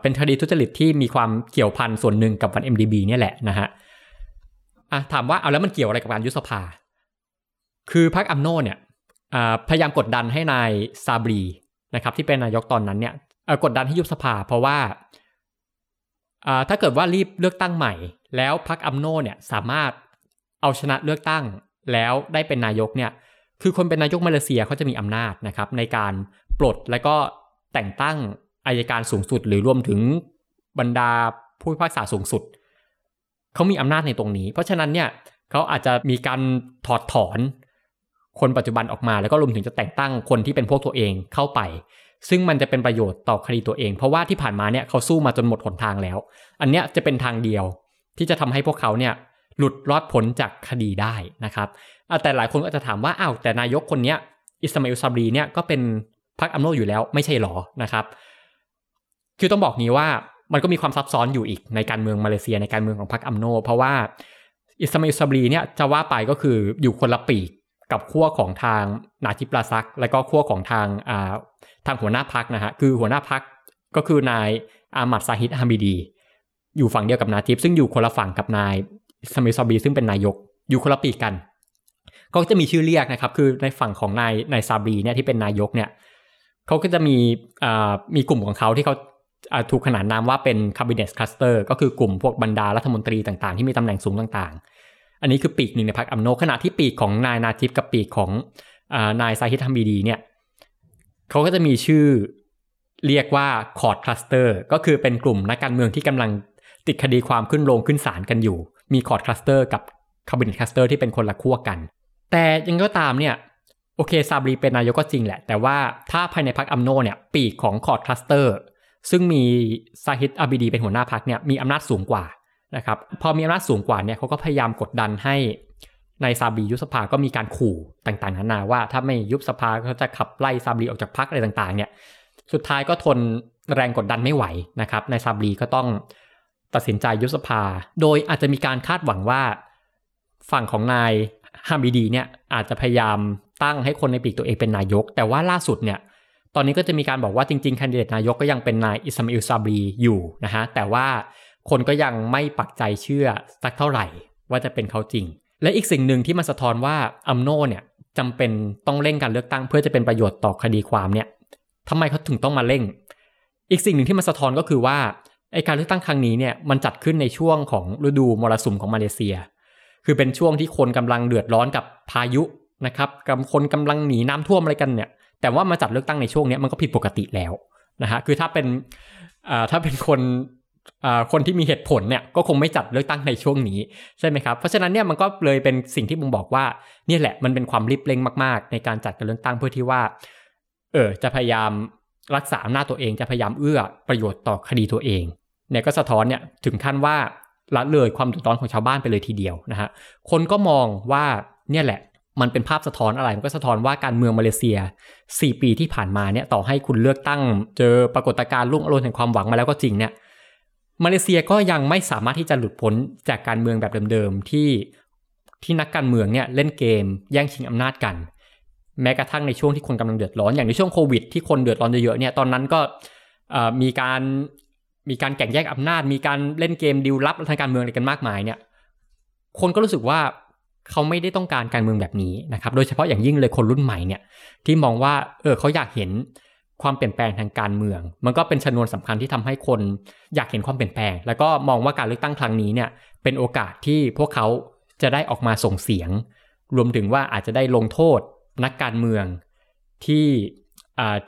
เป็นคดีทุจริตที่มีความเกี่ยวพันส่วนหนึ่งกับวัน MDB เนี่ยแหละนะฮะอะถามว่าเอาแล้วมันเกี่ยวอะไรกับการยุบสภา คือพรรคอัมโนเนี่ยพยายามกดดันให้นายซาบรีนะครับที่เป็นนายกตอนนั้นเนี่ยกดดันให้ยุบสภา เพราะว่าถ้าเกิดว่ารีบเลือกตั้งใหม่ แล้วพรรคอัมโนเนี่ยสามารถเอาชนะเลือกตั้งแล้วได้เป็นนายกเนี่ยคือคนเป็นนายกมาเลเซียเขาจะมีอำนาจนะครับในการปลดและก็แต่งตั้ง อัยการสูงสุด หรือรวมถึงบรรดาผู้พิพากษาสูงสุด เขามีอำนาจในตรงนี้ เพราะฉะนั้นเนี่ยเขาอาจจะมีการถอดถอนคนปัจจุบันออกมา แล้วก็รวมถึงจะแต่งตั้งคนที่เป็นพวกตัวเองเข้าไป ซึ่งมันจะเป็นประโยชน์ต่อคดีตัวเอง เพราะว่าที่ผ่านมาเนี่ยเขาสู้มาจนหมดหนทางแล้ว อันเนี้ยจะเป็นทางเดียว ที่จะทำให้พวกเขาเนี่ยหลุดรอดพ้นจากคดีได้นะครับแต่หลายคนก็จะถามว่าอ้าวแต่นายกคนเนี้ยอิสมาอิลซาบรีเนี่ยก็เป็นพรรคอัมโนอยู่แล้วไม่ใช่หรอนะครับ คือต้องบอกนี้ว่ามันก็มีความซับซ้อนอยู่อีกในการเมืองมาเลเซียในการเมืองของพรรคอัมโน เพราะว่าอิสมาอิลซาบรีเนี่ยจะว่าไปก็คืออยู่คนละปีกกับขั้วของทางนาจิบราซัก และก็ขั้วของทางอ่าทางหัวหน้าพรรคนะฮะคือหัวหน้าพรรคก็คือนายอามัดซาฮิดฮามิดี อยู่ฝั่งเดียวกับนาจิบซึ่งอยู่คนละฝั่งกับนายสมิซาบีซึ่งเป็นนายกอยู่คนละปีกกัน ก็จะมีชื่อเรียกนะครับ คือในฝั่งของนายนายซาบรีเนี่ยที่เป็นนายกเนี่ยเขาก็จะมีมีกลุ่มของเขาที่เขา ถูกขนานนามว่าเป็น cabinet cluster ก็คือกลุ่มพวกบรรดารัฐมนตรีต่างๆ ที่มีตำแหน่งสูงต่างๆ อันนี้คือปีกหนึ่งในพรรคอัมโนขณะที่ปีกของนายนาจิบกับปีกของนายซาฮิดฮามิดีเนี่ยเขาก็จะมีชื่อเรียกว่า court cluster ก็คือเป็นกลุ่มนักการเมืองที่กำลังติดคดีความขึ้นโรงขึ้นศาลกันอยู่ มี court cluster กับ cabinet cluster ที่เป็นคนละขั้วกัน แต่อย่างไรก็ตามเนี่ยโอเคซาบรีเป็นนายกก็จริงแหละ แต่ว่าถ้าภายในพรรคอัมโนเนี่ยปีกของ court cluster ซึ่งมีซาฮิดฮามิดีเป็นหัวหน้าพรรคเนี่ยมีอำนาจสูงกว่านะครับพอมีอำนาจสูงกว่าเนี่ยเขาก็พยายามกดดันให้นายซาบรียุบสภาก็มีการขู่ต่างๆนานาว่าถ้าไม่ยุบสภาเขาจะขับไล่ซาบรีออกจากพรรคอะไรต่างๆเนี่ยสุดท้ายก็ทนแรงกดดันไม่ไหวนะครับนายซาบรีก็ต้องตัดสินใจยุบสภา โดยอาจจะมีการคาดหวังว่าฝั่งของนายฮามิดีเนี่ยอาจจะพยายามตั้งให้คนในปีกตัวเองเป็นนายก แต่ว่าล่าสุดเนี่ย ตอนนี้ก็จะมีการบอกว่าจริงๆแคนดิเดตนายกก็ยังเป็นนายอิสมาอิลซาบรีอยู่นะฮะแต่ว่าคนก็ยังไม่ปักใจเชื่อสักเท่าไหร่ว่าจะเป็นเขาจริง และอีกสิ่งหนึ่งที่มันสะท้อนว่าอัมโนเนี่ยจำเป็นต้องเร่งการเลือกตั้งเพื่อจะเป็นประโยชน์ต่อคดีความเนี่ยทำไมเขาถึงต้องมาเร่ง อีกสิ่งหนึ่งที่มันสะท้อนก็คือว่าไอการเลือกตั้งครั้งนี้เนี่ยมันจัดขึ้นในช่วงของฤดูมรสุมของมาเลเซีย คือเป็นช่วงที่คนกำลังเดือดร้อนกับพายุนะครับกับคนกำลังหนีน้ำท่วมอะไรกันเนี่ย แต่ว่ามาจัดเลือกตั้งในช่วงนี้มันก็ผิดปกติแล้วนะฮะคือถ้าเป็นถ้าเป็นคนคนที่มีเหตุผลเนี่ยก็คงไม่จัดเลือกตั้งในช่วงนี้ใช่ไหมครับเพราะฉะนั้นเนี่ยมันก็เลยเป็นสิ่งที่ผมบอกว่านี่แหละมันเป็นความรีบเร่งมากๆ ในการจัดการเลือกตั้งเพื่อที่ว่าเออจะพยายามรักษาอำนาตัวเองจะพยายามเอื้อประโยชน์ต่อคดีตัวเองเนี่ยก็สะท้อนเนี่ยถึงขั้นว่าละเลยความเดือดร้อนของชาวบ้านไปเลยทีเดียวนะฮะคนก็มองว่าเนี่ยแหละ มันเป็นภาพสะท้อนอะไร มันก็สะท้อนว่าการเมืองมาเลเซีย 4 ปีที่ผ่านมาเนี่ยต่อให้คุณเลือกตั้ง เจอปรากฏการณ์รุ่งอรุณแห่งความหวังมาแล้วก็จริงเนี่ยมาเลเซียก็ยังไม่สามารถที่จะหลุดพ้นจากการเมืองแบบเดิมๆที่ที่นักการเมืองเนี่ยเล่นเกม แย่งชิงอำนาจกัน แม้กระทั่งในช่วงที่คนกำลังเดือดร้อนอย่างในช่วงโควิด ที่คนเดือดร้อนเยอะๆเนี่ยตอนนั้นก็มีการมีการแข่งแยกอำนาจ มีการเล่นเกมดิวลับทางการเมืองอะไรกันมากมายเนี่ยคนก็รู้สึกว่า เขาไม่ได้ต้องการการเมืองแบบนี้นะครับ โดยเฉพาะอย่างยิ่งเลยคนรุ่นใหม่เนี่ยที่มองว่าเออเขาอยากเห็นความเปลี่ยนแปลงทางการเมือง มันก็เป็นชนวนสำคัญที่ทำให้คนอยากเห็นความเปลี่ยนแปลง แล้วก็มองว่าการเลือกตั้งครั้งนี้เนี่ยเป็นโอกาสที่พวกเขาจะได้ออกมาส่งเสียง รวมถึงว่าอาจจะได้ลงโทษนักการเมืองที่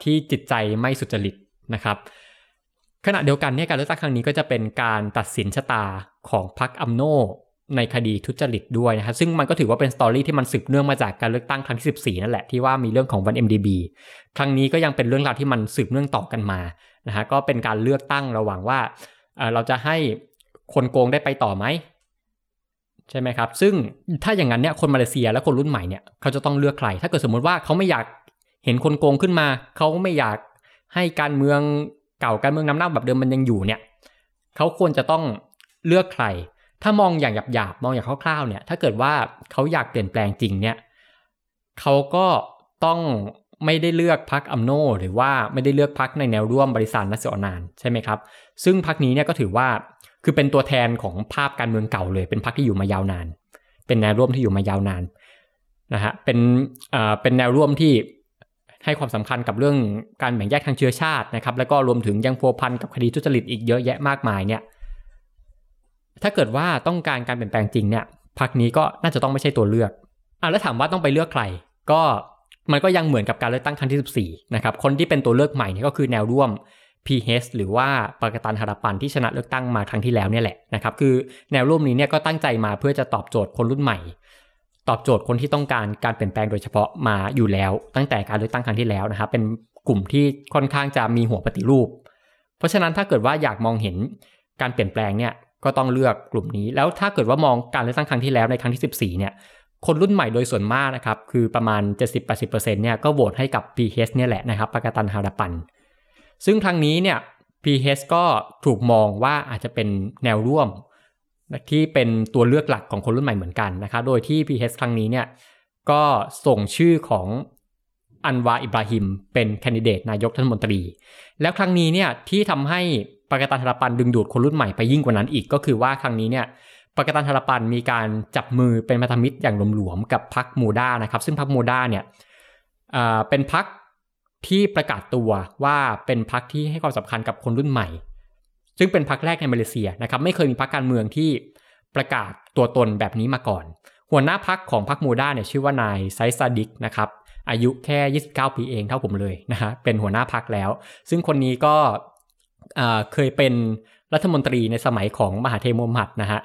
ที่จิตใจไม่สุจริตนะครับ ขณะเดียวกันเนี่ยการเลือกตั้งครั้งนี้ก็จะเป็นการตัดสินชะตาของพรรคอัมโน ในคดีทุจริตด้วยนะครับซึ่งมันก็ถือว่าเป็นสตอรี่ที่มันสืบเนื่องมาจากการเลือกตั้งครั้งที่ 14 นั่นแหละที่ว่ามีเรื่องของวัน MDB ครั้งนี้ก็ยังเป็นเรื่องราวที่มันสืบเนื่องต่อกันมานะฮะก็เป็นการเลือกตั้งระหว่างว่าเราจะให้คนโกงได้ไปต่อไหมใช่ไหมครับ ซึ่งถ้าอย่างนั้นเนี่ยคนมาเลเซียและคนรุ่นใหม่เนี่ยเขาจะต้องเลือกใคร ถ้าเกิดสมมติว่าเขาไม่อยากเห็นคนโกงขึ้นมา เขาไม่อยากให้การเมืองเก่าการเมืองน้ำเน่าแบบเดิมมันยังอยู่เนี่ยเขาควรจะต้องเลือกใคร ถ้ามองอย่างหยาบๆมองอย่างคร่าวๆเนี่ย ถ้าเกิดว่าเขาอยากเปลี่ยนแปลงจริงเนี่ยเขาก็ต้องไม่ได้เลือกพักอัมโนหรือว่าไม่ได้เลือกพักในแนวร่วมบริษัทนัสออนานใช่ไหมครับ ซึ่งพักนี้เนี่ยก็ถือว่าคือเป็นตัวแทนของภาพการเมืองเก่าเลย เป็นพักที่อยู่มายาวนาน เป็นแนวร่วมที่อยู่มายาวนานนะฮะเป็นอ่าเป็นแนวร่วมที่ให้ความสำคัญกับเรื่องการแบ่งแยกทางเชื้อชาตินะครับ แล้วก็รวมถึงยังพัวพันกับคดีทุจริตอีกเยอะแยะมากมายเนี่ย ถ้าเกิดว่าต้องการการเปลี่ยนแปลงจริงเนี่ยพรรคนี้ก็น่าจะต้องไม่ใช่ตัวเลือกอะแล้วถามว่าต้องไปเลือกใคร ก็มันก็ยังเหมือนกับการเลือกตั้งครั้งที่ 14 นะครับ คนที่เป็นตัวเลือกใหม่นี่ก็คือแนวร่วม PH หรือว่าปากตันฮาราปันที่ชนะเลือกตั้งมาครั้งที่แล้วเนี่ยแหละนะครับ คือแนวร่วมนี้เนี่ยก็ตั้งใจมาเพื่อจะตอบโจทย์คนรุ่นใหม่ ตอบโจทย์คนที่ต้องการการเปลี่ยนแปลงโดยเฉพาะมาอยู่แล้ว ตั้งแต่การเลือกตั้งครั้งที่แล้วนะครับ เป็นกลุ่มที่ค่อนข้างจะมีหัวปฏิรูป เพราะฉะนั้นถ้าเกิดว่าอยากมองเห็นการเปลี่ยนแปลงเนี่ย ก็ต้องเลือกกลุ่มนี้ แล้วถ้าเกิดว่ามองการเลือกตั้งครั้งที่แล้วในครั้งที่ 14 เนี่ย คนรุ่นใหม่โดยส่วนมากนะครับ คือประมาณ 70-80%เนี่ยก็โหวตให้กับ PH เนี่ยแหละนะครับปากตันฮารปัน ซึ่งครั้งนี้เนี่ย PH ก็ถูกมองว่าอาจจะเป็นแนวร่วม ที่เป็นตัวเลือกหลักของคนรุ่นใหม่เหมือนกันนะครับ โดยที่ PH ครั้งนี้เนี่ยก็ส่งชื่อของ อันวาอิบราฮิม เป็นแคนดิเดตนายกรัฐมนตรี แล้วครั้งนี้เนี่ยที่ทำให้ปากตันธารปันดึงดูดคนรุ่นใหม่ไปยิ่งกว่านั้นอีกก็คือว่าครั้งนี้เนี่ยปากตันธารปันมีการจับมือเป็นพันธมิตรอย่างหลวมๆกับพรรคมูด้านะครับ ซึ่งพรรคมูด้าเนี่ยเป็นพรรคที่ประกาศตัวว่าเป็นพรรคที่ให้ความสำคัญกับคนรุ่นใหม่ ซึ่งเป็นพรรคแรกในมาเลเซียนะครับไม่เคยมีพรรคการเมืองที่ประกาศตัวตนแบบนี้มาก่อน หัวหน้าพรรคของพรรคมูด้าเนี่ยชื่อว่านายไซซาดิกนะครับ อายุแค่ 29 ปีเองเท่าผมเลยนะฮะเป็นหัวหน้าพรรคแล้ว ซึ่งคนนี้ก็เคยเป็นรัฐมนตรีในสมัยของมหาเทโมมัดนะฮะ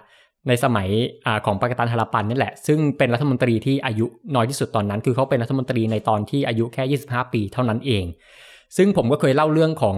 ในสมัยอของปากตันฮาราปันนี่แหละ ซึ่งเป็นรัฐมนตรีที่อายุน้อยที่สุดตอนนั้น คือเขาเป็นรัฐมนตรีในตอนที่อายุแค่ 25 ปีเท่านั้นเอง ซึ่งผมก็เคยเล่าเรื่องของ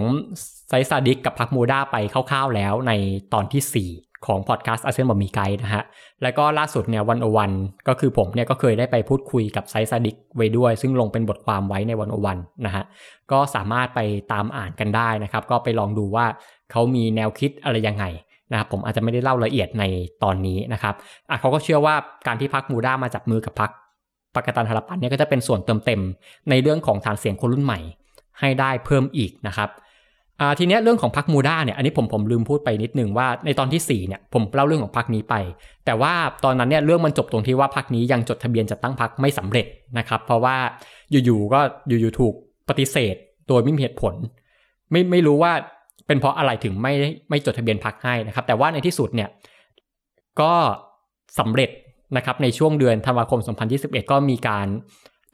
ไซซาดิกกับพักโมดาไปคร่าวๆแล้วในตอนที่ 4 ของพอดแคสต์อาเซียนบอมีไกด์นะฮะ แล้วก็ล่าสุดเนี่ยวันโอวันก็คือผมเนี่ยก็เคยได้ไปพูดคุยกับไซซาดิกไว้ด้วย ซึ่งลงเป็นบทความไว้ในวันโอวันนะฮะ ก็สามารถไปตามอ่านกันได้นะครับ ก็ไปลองดูว่าเขามีแนวคิดอะไรยังไงนะครับผมอาจจะไม่ได้เล่าละเอียดในตอนนี้นะครับอะเขาก็เชื่อว่าการที่พักมูด้ามาจับมือกับพักปากตันฮารปันเนี่ยก็จะเป็นส่วนเติมเต็มในเรื่องของฐานเสียงคนรุ่นใหม่ ให้ได้เพิ่มอีกนะครับ อ่าทีเนี้ยเรื่องของพักมูด้าเนี่ยอันนี้ผมผมลืมพูดไปนิดนึงว่าในตอนที่4เนี่ยผมเล่าเรื่องของพักนี้ไป แต่ว่าตอนนั้นเนี่ยเรื่องมันจบตรงที่ว่าพักนี้ยังจดทะเบียนจัดตั้งพักไม่สำเร็จนะครับ เพราะว่าอยู่ๆก็อยู่ๆถูกปฏิเสธโดยไม่มีเหตุผล ไม่ไม่รู้ว่าเป็นเพราะอะไรถึงไม่ไม่จดทะเบียนพักให้นะครับ แต่ว่าในที่สุดเนี่ยก็สำเร็จนะครับในช่วงเดือนธันวาคม 2021 ก็มีการ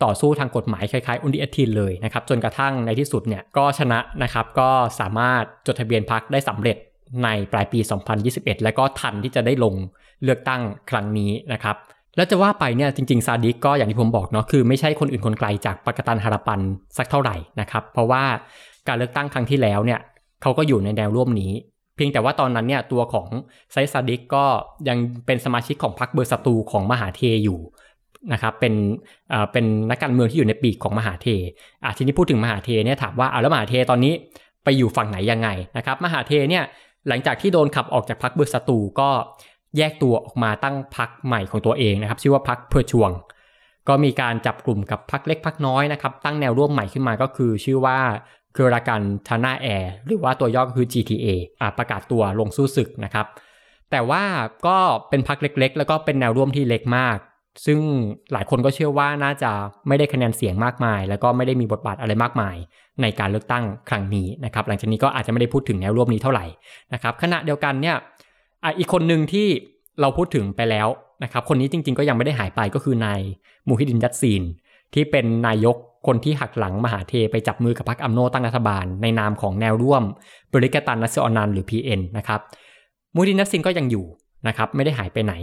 ต่อสู้ทางกฎหมายคล้ายๆอุนดิอทินเลยนะครับจนกระทั่งในที่สุดเนี่ยก็ชนะนะครับก็สามารถจดทะเบียนพักได้สำเร็จในปลายปี 2021 และก็ทันที่จะได้ลงเลือกตั้งครั้งนี้นะครับแล้วจะว่าไปเนี่ยจริงๆซาดิกก็อย่างที่ผมบอกเนาะคือไม่ใช่คนอื่นคนไกลจากปากตันฮาราปันสักเท่าไหร่นะครับเพราะว่าการเลือกตั้งครั้งที่แล้วเนี่ยเขาก็อยู่ในแนวร่วมนี้ เพียงแต่ว่าตอนนั้นเนี่ยตัวของไซซัดดิกก็ยังเป็นสมาชิกของพรรคเบอร์ซาตูของมหาเธร์อยู่ นะครับเป็นเป็นนักการเมืองที่อยู่ในปีกของมหาเธร์อะทีนี้พูดถึงมหาเธร์เนี่ยถามว่าเอาแล้วมหาเธร์ตอนนี้ไปอยู่ฝั่งไหนยังไงนะครับมหาเธร์เนี่ยหลังจากที่โดนขับออกจากพรรคเบอร์ซาตูก็แยกตัวออกมาตั้งพรรคใหม่ของตัวเองนะครับ ชื่อว่าพรรคเปอร์จวง ก็มีการจับกลุ่มกับพรรคเล็กพรรคน้อยนะครับ ตั้งแนวร่วมใหม่ขึ้นมาก็คือ ชื่อว่ากือรากันทานาแอร์หรือว่าตัวย่อก็คือ GTA อ่าประกาศตัวลงสู้ศึกนะครับ แต่ว่าก็เป็นพักเล็ก ๆ แล้วก็เป็นแนวร่วมที่เล็กมาก ซึ่งหลายคนก็เชื่อว่าน่าจะไม่ได้คะแนนเสียงมากมาย แล้วก็ไม่ได้มีบทบาทอะไรมากมาย ในการเลือกตั้งครั้งนี้นะครับหลังจากนี้ก็อาจจะไม่ได้พูดถึงแนวร่วมนี้เท่าไหร่นะครับขณะเดียวกันเนี่ยอีกคนหนึ่งที่เราพูดถึงไปแล้วนะครับคนนี้จริงๆก็ยังไม่ได้หายไปก็คือนายมูฮิดินยัตซีน ที่เป็นนายกคนที่หักหลังมหาเธร์ไปจับมือกับพรรคอัมโนตั้งรัฐบาล ในนามของแนวร่วมเปอริกาตันนาซิโอนัลหรือ PN นะครับมูฮิดดินยัสซินก็ยังอยู่นะครับไม่ได้หายไปไหน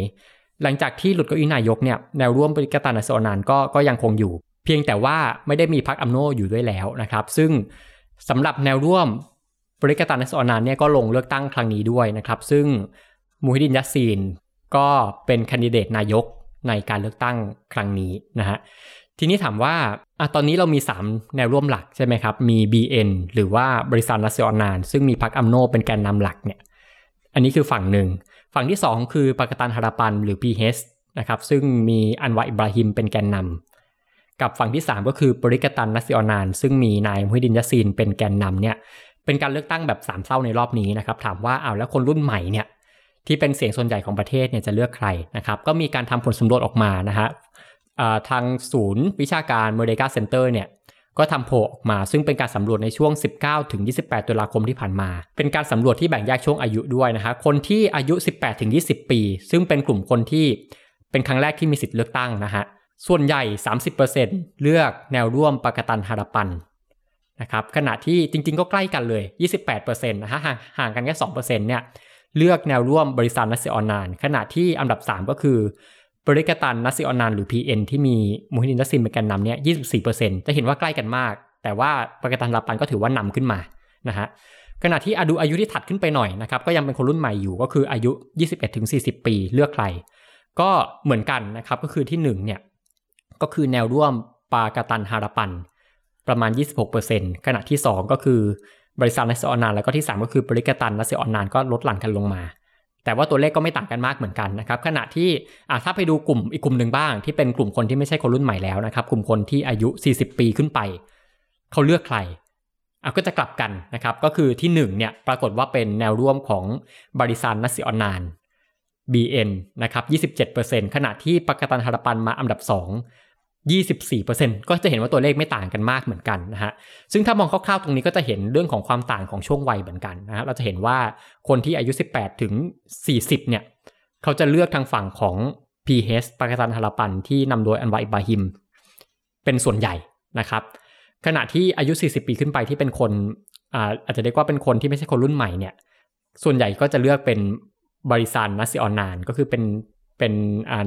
หลังจากที่หลุดเก้าอี้นายกเนี่ยแนวร่วมเปอริกาตันนาซิโอนัลก็ก็ยังคงอยู่ เพียงแต่ว่าไม่ได้มีพรรคอัมโนอยู่ด้วยแล้วนะครับ ซึ่งสำหรับแนวร่วมเปอริกาตันนาซิโอนัลเนี่ยก็ลงเลือกตั้งครั้งนี้ด้วยนะครับ ซึ่งมูฮิดดินยัสซินก็เป็นแคนดิเดตนายกในการเลือกตั้งครั้งนี้นะฮะทีนี้ถามว่าอตอนนี้เรามี 3 แนวร่วมหลักใช่ไหมครับ มี BN หรือว่าบาริซานนาซิโอนัล ซึ่งมีพรรคอัมโนเป็นแกนนำหลักเนี่ย อันนี้คือฝั่งหนึ่ง ฝั่งที่ 2 คือปากาตันฮาราปันหรือ PH นะครับซึ่งมีอันวาร์อิบราฮิมเป็นแกนนำกับฝั่งที่ 3 ก็คือเปอริกาตันนาซิโอนัล ซึ่งมีนายมูฮิดดินยัสซินเป็นแกนนำเนี่ยเป็นการเลือกตั้งแบบสามเส้าในรอบนี้นะครับถามว่าเอาแล้วคนรุ่นใหม่เนี่ยที่เป็นเสียงส่วนใหญ่ของประเทศเนี่ยจะเลือกใครนะครับก็มีการทำผลสำรวจออกมานะฮะทางศูนย์วิชาการเมเดกาเซ็นเตอร์เนี่ย ก็ทำโพลออกมา ซึ่งเป็นการสำรวจในช่วง 19 ถึง 28 ตุลาคมที่ผ่านมา เป็นการสำรวจที่แบ่งแยกช่วงอายุด้วยนะฮะคนที่อายุ 18 ถึง 20 ปี ซึ่งเป็นกลุ่มคนที่เป็นครั้งแรกที่มีสิทธิ์เลือกตั้งนะฮะส่วนใหญ่ 30%เลือกแนวร่วมปากตันฮารปันนะครับขณะที่จริงๆ ก็ใกล้กันเลย 28%นะฮะห่างกันแค่ 2%เนี่ยเลือกแนวร่วมบริษัทนัสเซออนนาน ขณะที่อันดับ 3 ก็คือ บริกตันนัสซิออนนานหรือ PN ที่มีมูฮิดินนัสซินเป็นแกนนำเนี่ย24%จะเห็นว่าใกล้กันมาก แต่ว่าบริกตันลาปันก็ถือว่านำขึ้นมานะฮะขณะที่อดูอายุที่ถัดขึ้นไปหน่อยนะครับก็ยังเป็นคนรุ่นใหม่อยู่ก็คืออายุ 21-40 ปีเลือกใคร ก็เหมือนกันนะครับก็คือที่1เนี่ยก็คือแนวร่วมปากตันฮาราปัน ประมาณ 26%ขณะที่ที่ 2 ก็คือบาริซานนาซิโอนัลแล้วก็ที่ 3 ก็คือเปอริกาตันนาซิโอนัลก็ลดหลั่นกันลงมา แต่ว่าตัวเลขก็ไม่ต่างกันมากเหมือนกันนะครับขณะที่ถ้าไปดูกลุ่มอีกกลุ่มหนึ่งบ้าง ที่เป็นกลุ่มคนที่ไม่ใช่คนรุ่นใหม่แล้วนะครับกลุ่มคนที่อายุ 40 ปีขึ้นไป เขาเลือกใครอาก็จะกลับกันนะครับก็คือที่1เนี่ยปรากฏว่าเป็นแนวร่วมของบาริซานนาซิโอนัล BN นะครับ 27%ขณะที่ปากาตันฮาราปันมาอันดับ 2 24%ก็จะเห็นว่าตัวเลขไม่ต่างกันมากเหมือนกันนะฮะ ซึ่งถ้ามองคร่าวๆตรงนี้ก็จะเห็นเรื่องของความต่างของช่วงวัยเหมือนกันนะฮะเราจะเห็นว่าคนที่อายุ 18 ถึง 40 เนี่ย เขาจะเลือกทางฝั่งของ PH ปากตันฮาราปันที่นำโดยอันวาอิบาฮิม เป็นส่วนใหญ่นะครับ ขณะที่อายุ 40 ปีขึ้นไปที่เป็นคนอาอาจจะเรียกว่าเป็นคนที่ไม่ใช่คนรุ่นใหม่เนี่ย ส่วนใหญ่ก็จะเลือกเป็นบริษัทนัสซิออนนานก็คือเป็นเป็น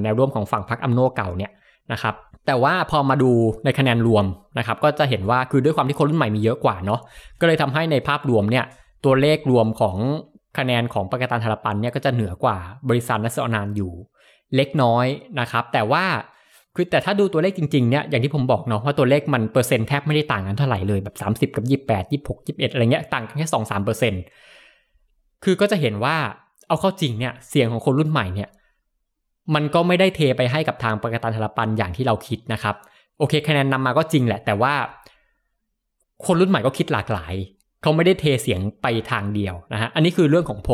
แนวร่วมของฝั่งพรรคอัมโนเก่าเนี่ยนะครับ แต่ว่าพอมาดูในคะแนนรวมนะครับก็จะเห็นว่าคือด้วยความที่คนรุ่นใหม่มีเยอะกว่าเนาะก็เลยทำให้ในภาพรวมเนี่ยตัวเลขรวมของคะแนนของปากตันธารปันเนี่ยก็จะเหนือกว่าบริษัทนัสอนานอยู่เล็กน้อยนะครับแต่ว่าคือแต่ถ้าดูตัวเลขจริงๆเนี่ยอย่างที่ผมบอกเนาะว่าตัวเลขมันเปอร์เซ็นต์แทบไม่ได้ต่างกันเท่าไหร่เลยแบบ 30 กับ 28 26 21 อะไรเงี้ยต่างกันแค่ 2 3เปอร์เซ็นต์คือก็จะเห็นว่าเอาเข้าจริงเนี่ยเสียงของคนรุ่นใหม่เนี่ย มันก็ไม่ได้เทไปให้กับทางปกตันธารปันอย่างที่เราคิดนะครับ โอเคคะแนนนำมาก็จริงแหละ แต่ว่า คนรุ่นใหม่ก็คิดหลากหลาย เขาไม่ได้เทเสียงไปทางเดียวนะฮะอันนี้คือเรื่องของโพ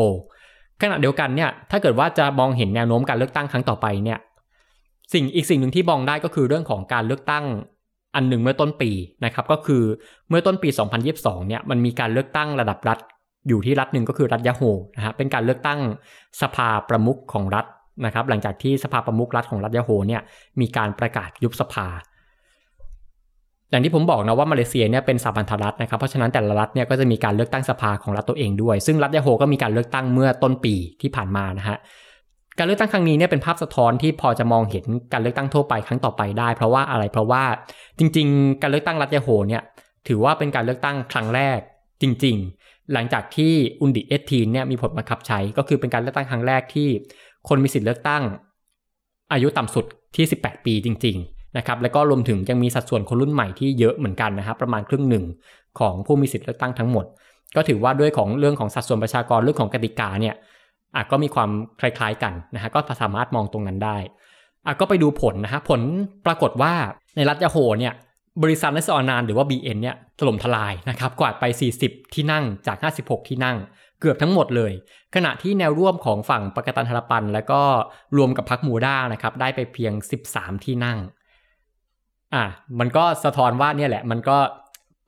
ขณะเดียวกันเนี่ยถ้าเกิดว่าจะมองเห็นแนวโน้มการเลือกตั้งครั้งต่อไปเนี่ยสิ่งอีกสิ่งหนึ่งที่มองได้ก็คือเรื่องของการเลือกตั้งอันหนึ่งเมื่อต้นปีนะครับก็คือเมื่อต้นปี 2022 เนี่ยมันมีการเลือกตั้งระดับรัฐอยู่ที่รัฐหนึ่งก็คือรัฐยะโฮนะฮะเป็นการเลือกตั้งสภาประมุขของรัฐ นะครับหลังจากที่สภาประมุขรัฐของรัฐยาโฮเนี่ยมีการประกาศยุบสภา อย่างที่ผมบอกนะว่ามาเลเซียเนี่ยเป็นสาพันธรัฐนะครับเพราะฉะนั้นแต่ละรัฐเนี่ยก็จะมีการเลือกตั้งสภาของรัฐตัวเองด้วย ซึ่งรัฐยาโฮก็มีการเลือกตั้งเมื่อต้นปีที่ผ่านมานะฮะการเลือกตั้งครั้งนี้เนี่ยเป็นภาพสะท้อนที่พอจะมองเห็นการเลือกตั้งทั่วไปครั้งต่อไปได้ เพราะว่าอะไรเพราะว่าจริง ๆ การเลือกตั้งรัฐยาโฮเนี่ยถือว่าเป็นการเลือกตั้งครั้งแรกจริง ๆ หลังจากที่อุนดิเอทีนเนี่ยมีผลบังคับใช้ก็คือเป็นการเลือกตั้งครั้งแรกที่ คนมีสิทธิ์เลือกตั้ง อายุต่ำสุดที่ 18 ปีจริง ๆ นะครับ แล้วก็รวมถึงยังมีสัดส่วนคนรุ่นใหม่ที่เยอะเหมือนกันนะครับ ประมาณครึ่งหนึ่งของผู้มีสิทธิ์เลือกตั้งทั้งหมด ก็ถือว่าด้วยของเรื่องของสัดส่วนประชากรเรื่องของกติกาเนี่ยอาจก็มีความคล้ายๆกันนะฮะก็สามารถมองตรงนั้นได้อะก็ไปดูผลนะฮะผลปรากฏว่าในรัฐยาโฮเนี่ยบริษัทเลสออนานหรือว่า BN เนี่ยถล่มทลายนะครับกวาดไป 40 ที่นั่งจาก 56 ที่นั่ง เกือบทั้งหมดเลย ขณะที่แนวร่วมของฝั่งปกตันธรปัน แล้วก็รวมกับพรรคมูด้านะครับได้ไปเพียง 13 ที่นั่งอะมันก็สะท้อนว่าเนี่ยแหละ มันก็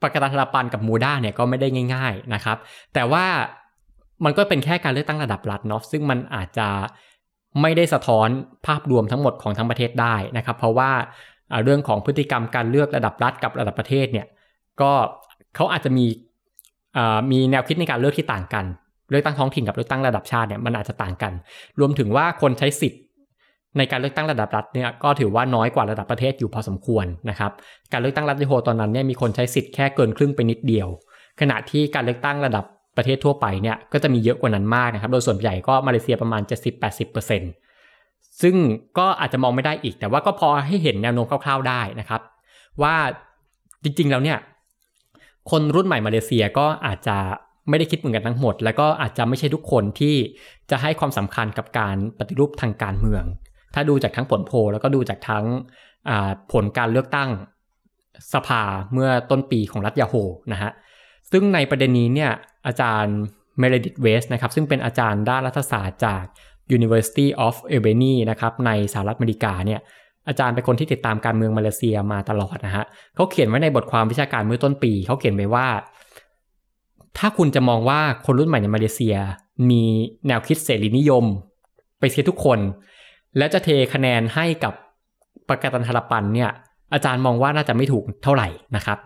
ปกตันธรปันกับมูด้าเนี่ยก็ไม่ได้ง่าย ๆนะครับ แต่ว่ามันก็เป็นแค่การเลือกตั้งระดับรัฐเนาะซึ่งมันอาจจะไม่ได้สะท้อนภาพรวมทั้งหมดของทั้งประเทศได้นะครับ เพราะว่าเรื่องของพฤติกรรมการเลือกระดับรัฐกับระดับประเทศเนี่ยก็เขาอาจจะมีมีแนวคิดในการเลือกที่ต่างกัน เลือกตั้งท้องถิ่นกับเลือกตั้งระดับชาติเนี่ยมันอาจจะต่างกัน รวมถึงว่าคนใช้สิทธิ์ในการเลือกตั้งระดับรัฐเนี่ยก็ถือว่าน้อยกว่าระดับประเทศอยู่พอสมควรนะครับการเลือกตั้งรัฐที่โฮตอนนั้นเนี่ยมีคนใช้สิทธิ์แค่เกินครึ่งไปนิดเดียว ขณะที่การเลือกตั้งระดับประเทศทั่วไปเนี่ยก็จะมีเยอะกว่านั้นมากนะครับ โดยส่วนใหญ่ก็มาเลเซียประมาณ 70-80%ซึ่งก็อาจจะมองไม่ได้อีก แต่ว่าก็พอให้เห็นแนวโน้มคร่าวๆได้นะครับ ว่าจริงๆแล้วเนี่ยคนรุ่นใหม่มาเลเซียก็อาจจะ ไม่ได้คิดเหมือนกันทั้งหมด แล้วก็อาจจะไม่ใช่ทุกคนที่จะให้ความสำคัญกับการปฏิรูปทางการเมือง ถ้าดูจากทั้งผลโพลแล้วก็ดูจากทั้งผลการเลือกตั้งสภาเมื่อต้นปีของรัฐยะโฮร์นะฮะซึ่งในประเด็นนี้เนี่ยอาจารย์ Meredith Weiss นะครับซึ่งเป็นอาจารย์ด้านรัฐศาสตร์จาก University of Albany นะครับในสหรัฐอเมริกาเนี่ยอาจารย์เป็นคนที่ติดตามการเมืองมาเลเซียมาตลอดนะฮะเขาเขียนไว้ในบทความวิชาการเมื่อต้นปี เขาเขียนไว้ว่า ถ้าคุณจะมองว่าคนรุ่นใหม่ในมาเลเซีย มีแนวคิดเสรีนิยม ไปเสียทุกคน และจะเทคะแนนให้กับประกาศนธรปันเนี่ย อาจารย์มองว่าน่าจะไม่ถูกเท่าไหร่นะครับ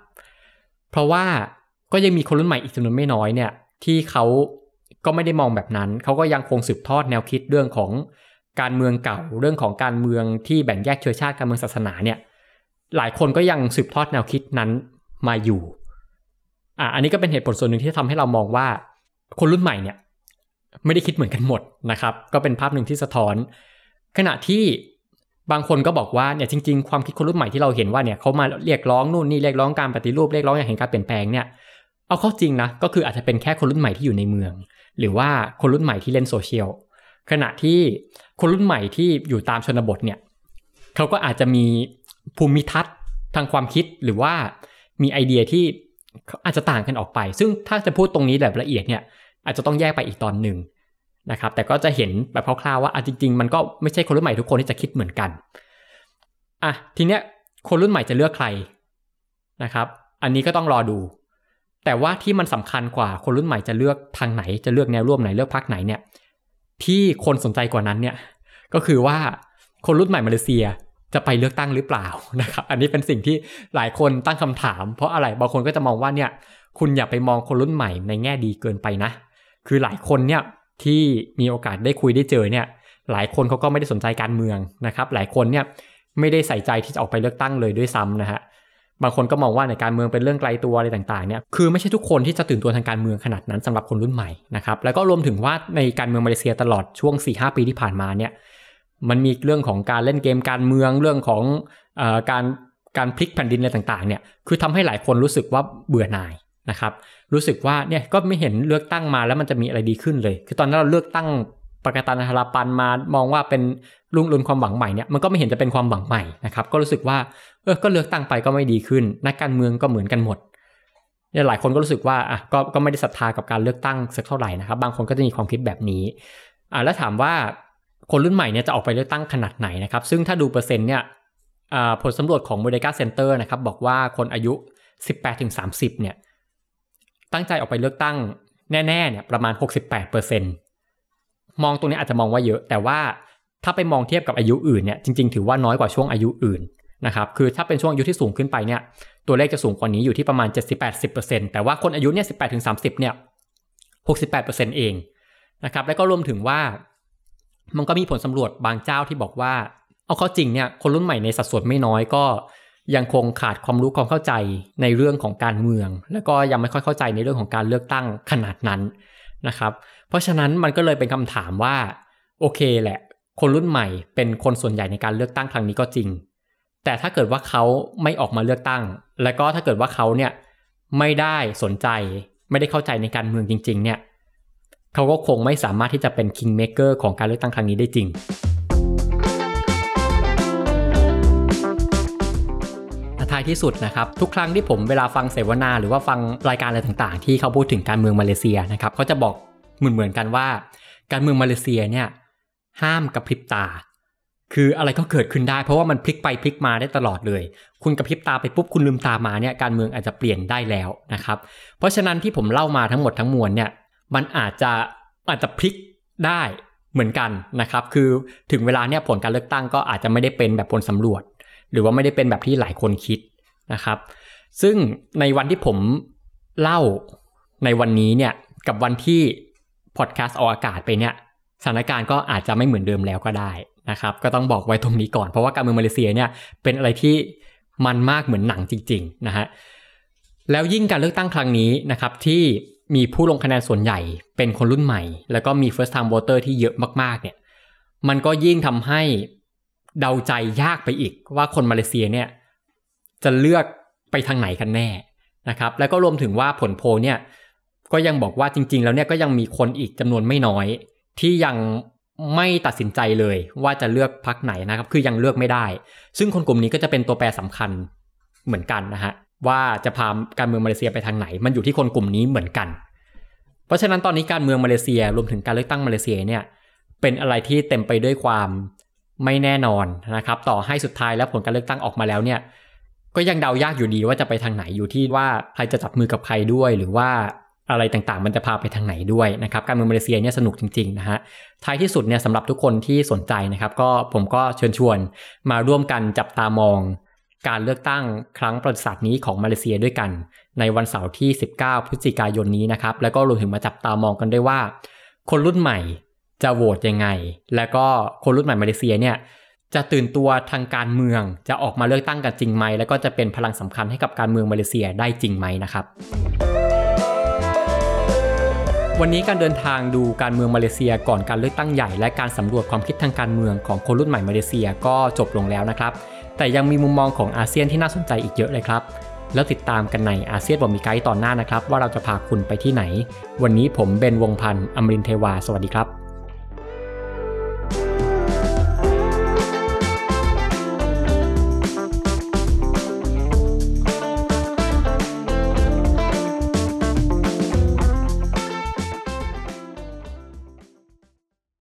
เพราะว่าก็ยังมีคนรุ่นใหม่อีกจำนวนไม่น้อยเนี่ย ที่เขาก็ไม่ได้มองแบบนั้น เขาก็ยังคงสืบทอดแนวคิดเรื่องของการเมืองเก่าเรื่องของการเมืองที่แบ่งแยกเชื้อชาติการเมืองศาสนาเนี่ย หลายคนก็ยังสืบทอดแนวคิดนั้นมาอยู่ อะอันนี้ก็เป็นเหตุผลส่วนหนึ่งที่ทำให้เรามองว่า คนรุ่นใหม่เนี่ยไม่ได้คิดเหมือนกันหมดนะครับ ก็เป็นภาพหนึ่งที่สะท้อน ขณะที่บางคนก็บอกว่าเนี่ยจริง ๆ ความคิดคนรุ่นใหม่ที่เราเห็นว่าเนี่ยเขามาเรียกร้องนู่นนี่เรียกร้องการปฏิรูปเรียกร้องอย่างเห็นการเปลี่ยนแปลงเนี่ยเอาเข้าจริงนะก็คืออาจจะเป็นแค่คนรุ่นใหม่ที่อยู่ในเมือง หรือว่าคนรุ่นใหม่ที่เล่นโซเชียลขณะที่คนรุ่นใหม่ที่อยู่ตามชนบทเนี่ยเขาก็อาจจะมีภูมิทัศน์ทางความคิดหรือว่ามีไอเดียที่ อาจจะต่างกันออกไป ซึ่งถ้าจะพูดตรงนี้แบบละเอียดเนี่ยอาจจะต้องแยกไปอีกตอนหนึ่งนะครับ แต่ก็จะเห็นแบบคร่าวๆว่าจริงๆ มันก็ไม่ใช่คนรุ่นใหม่ทุกคนที่จะคิดเหมือนกันอะทีเนี้ยคนรุ่นใหม่จะเลือกใครนะครับ อันนี้ก็ต้องรอดู แต่ว่าที่มันสำคัญกว่าคนรุ่นใหม่จะเลือกทางไหน จะเลือกแนวร่วมไหนเลือกพรรคไหนเนี่ยที่คนสนใจกว่านั้นเนี่ยก็คือว่าคนรุ่นใหม่มาเลเซีย จะไปเลือกตั้งหรือเปล่านะครับ อันนี้เป็นสิ่งที่หลายคนตั้งคำถาม เพราะอะไรบางคนก็จะมองว่าเนี่ยคุณอย่าไปมองคนรุ่นใหม่ในแง่ดีเกินไปนะ คือหลายคนเนี่ยที่มีโอกาสได้คุยได้เจอเนี่ย หลายคนเขาก็ไม่ได้สนใจการเมืองนะครับ หลายคนเนี่ยไม่ได้ใส่ใจที่จะออกไปเลือกตั้งเลยด้วยซ้ำนะฮะบางคนก็มองว่าในการเมืองเป็นเรื่องไกลตัวอะไรต่างๆเนี่ยคือไม่ใช่ทุกคนที่จะตื่นตัวทางการเมืองขนาดนั้นสำหรับคนรุ่นใหม่นะครับแล้วก็รวมถึงว่าในการเมืองมาเลเซียตลอดช่วง4-5ปีที่ผ่านมาเนี่ย มันมีเรื่องของการเล่นเกมการเมืองเรื่องของอการการพลิกแผ่นดินอะไรต่างๆเนี่ยคือทำให้หลายคนรู้สึกว่าเบื่อหน่ายนะครับ รู้สึกว่าเนี่ยก็ไม่เห็นเลือกตั้งมาแล้วมันจะมีอะไรดีขึ้นเลย คือตอนนั้นเราเลือกตั้งปกตันาราปันมามองว่าเป็นรุ่งรุนความหวังใหม่เนี่ยมันก็ไม่เห็นจะเป็นความหวังใหม่นะครับก็รู้สึกว่าเออก็เลือกตั้งไปก็ไม่ดีขึ้น นักการเมืองก็เหมือนกันหมดเนี่ยหลายคนก็รู้สึกว่าอะก็ก็ไม่ได้ศรัทธากับการเลือกตั้งสักเท่าไหร่นะครับ บางคนก็จะมีความคิดแบบนี้อ่าแล้วถามว่า คนรุ่นใหม่เนี่ยจะออกไปเลือกตั้งขนาดไหนนะครับ ซึ่งถ้าดูเปอร์เซ็นต์เนี่ยผลสำรวจของ m o เดกาเซ็นเตอร์นะครับบอกว่าคนอายุ 18-30 เนี่ยตั้งใจออกไปเลือกตั้งแน่ๆเนี่ยประมาณ 68%มองตรงนี้อาจจะมองว่าเยอะ แต่ว่าถ้าไปมองเทียบกับอายุอื่นเนี่ยจริง ๆ ถือว่าน้อยกว่าช่วงอายุอื่นนะครับคือถ้าเป็นช่วงอายุที่สูงขึ้นไปเนี่ยตัวเลขจะสูงกว่านี้อยู่ที่ประมาณ 70-80%แต่ว่าคนอายุเนี่ย18-30เนี่ย68%เองนะครับแล้วก็รวมถึงว่า มันก็มีผลสำรวจบางเจ้าที่บอกว่า เอาเข้าจริงเนี่ยคนรุ่นใหม่ในสัดส่วนไม่น้อยก็ยังคงขาดความรู้ความเข้าใจในเรื่องของการเมือง แล้วก็ยังไม่ค่อยเข้าใจในเรื่องของการเลือกตั้งขนาดนั้นนะครับ เพราะฉะนั้นมันก็เลยเป็นคำถามว่าโอเคแหละ คนรุ่นใหม่เป็นคนส่วนใหญ่ในการเลือกตั้งครั้งนี้ก็จริง แต่ถ้าเกิดว่าเขาไม่ออกมาเลือกตั้ง แล้วก็ถ้าเกิดว่าเขาเนี่ยไม่ได้สนใจ ไม่ได้เข้าใจในการเมืองจริง ๆ เนี่ย เขาก็คงไม่สามารถที่จะเป็นคิงเมเกอร์ของการเลือกตั้งครั้งนี้ได้จริง ท้ายที่สุดนะครับทุกครั้งที่ผมเวลาฟังเสวนา หรือว่าฟังรายการอะไรต่างๆ ที่เขาพูดถึงการเมืองมาเลเซียนะครับเขาจะบอกเหมือนเหมือนกันว่า การเมืองมาเลเซียเนี่ยห้ามกระพริบตา คืออะไรก็เกิดขึ้นได้เพราะว่ามันพลิกไปพลิกมาได้ตลอดเลย คุณกระพริบตาไปปุ๊บคุณลืมตามาเนี่ยการเมืองอาจจะเปลี่ยนได้แล้วนะครับ เพราะฉะนั้นที่ผมเล่ามาทั้งหมดทั้งมวลเนี่ย มันอาจจะอาจจะพลิกได้เหมือนกันนะครับ คือถึงเวลาเนี่ยผลการเลือกตั้งก็อาจจะไม่ได้เป็นแบบผลสำรวจ หรือว่าไม่ได้เป็นแบบที่หลายคนคิดนะครับ ซึ่งในวันที่ผมเล่าในวันนี้เนี่ยกับวันที่พอดแคสต์ออกอากาศไปเนี่ยสถานการณ์ก็อาจจะไม่เหมือนเดิมแล้วก็ได้นะครับ ก็ต้องบอกไว้ตรงนี้ก่อน เพราะว่าการเมืองมาเลเซียเนี่ยเป็นอะไรที่มันมากเหมือนหนังจริง ๆ นะฮะแล้วยิ่งการเลือกตั้งครั้งนี้นะครับที่ มีผู้ลงคะแนนส่วนใหญ่เป็นคนรุ่นใหม่ แล้วก็มี first time voter ที่เยอะมากๆเนี่ยมันก็ยิ่งทำให้เดาใจยากไปอีกว่าคนมาเลเซียเนี่ยจะเลือกไปทางไหนกันแน่นะครับแล้วก็รวมถึงว่าผลโพลเนี่ยก็ยังบอกว่าจริง ๆ แล้วเนี่ยก็ยังมีคนอีกจำนวนไม่น้อย ที่ยังไม่ตัดสินใจเลยว่าจะเลือกพักไหนนะครับ คือยังเลือกไม่ได้ ซึ่งคนกลุ่มนี้ก็จะเป็นตัวแปรสำคัญเหมือนกันนะฮะ ว่าจะพาการเมืองมาเลเซียไปทางไหน มันอยู่ที่คนกลุ่มนี้เหมือนกัน เพราะฉะนั้นตอนนี้การเมืองมาเลเซียรวมถึงการเลือกตั้งมาเลเซียเนี่ยเป็นอะไรที่เต็มไปด้วยความไม่แน่นอนนะครับ ต่อให้สุดท้ายแล้วผลการเลือกตั้งออกมาแล้วเนี่ย ก็ยังเดายากอยู่ดีว่าจะไปทางไหนอยู่ที่ว่าใครจะจับมือกับใครด้วย หรือว่าอะไรต่างๆ มันจะพาไปทางไหนด้วยนะครับ การเมืองมาเลเซียเนี่ยสนุกจริงๆนะฮะท้ายที่สุดเนี่ยสำหรับทุกคนที่สนใจนะครับ ก็ผมก็เชิญชวนมาร่วมกันจับตามอง การเลือกตั้งครั้งประวัติศาสตร์นี้ของมาเลเซียด้วยกัน ในวันเสาร์ที่ 19 พฤศจิกายนนี้นะครับ แล้วก็รวมถึงมาจับตามองกันด้วยว่า คนรุ่นใหม่จะโหวตยังไง แล้วก็คนรุ่นใหม่มาเลเซียเนี่ยจะตื่นตัวทางการเมืองจะออกมาเลือกตั้งกันจริงไหม แล้วก็จะเป็นพลังสำคัญให้กับการเมืองมาเลเซียได้จริงไหมนะครับวันนี้การเดินทางดูการเมืองมาเลเซียก่อนการเลือกตั้งใหญ่ และการสำรวจความคิดทางการเมืองของคนรุ่นใหม่มาเลเซียก็จบลงแล้วนะครับ แต่ยังมีมุมมองของอาเซียนที่น่าสนใจอีกเยอะเลยครับ แล้วติดตามกันในอาเซียนบอกมีไกด์ตอนหน้านะครับ ว่าเราจะพาคุณไปที่ไหน วันนี้ผมเบนวงพันธ์อมรินเทวา สวัสดีครับ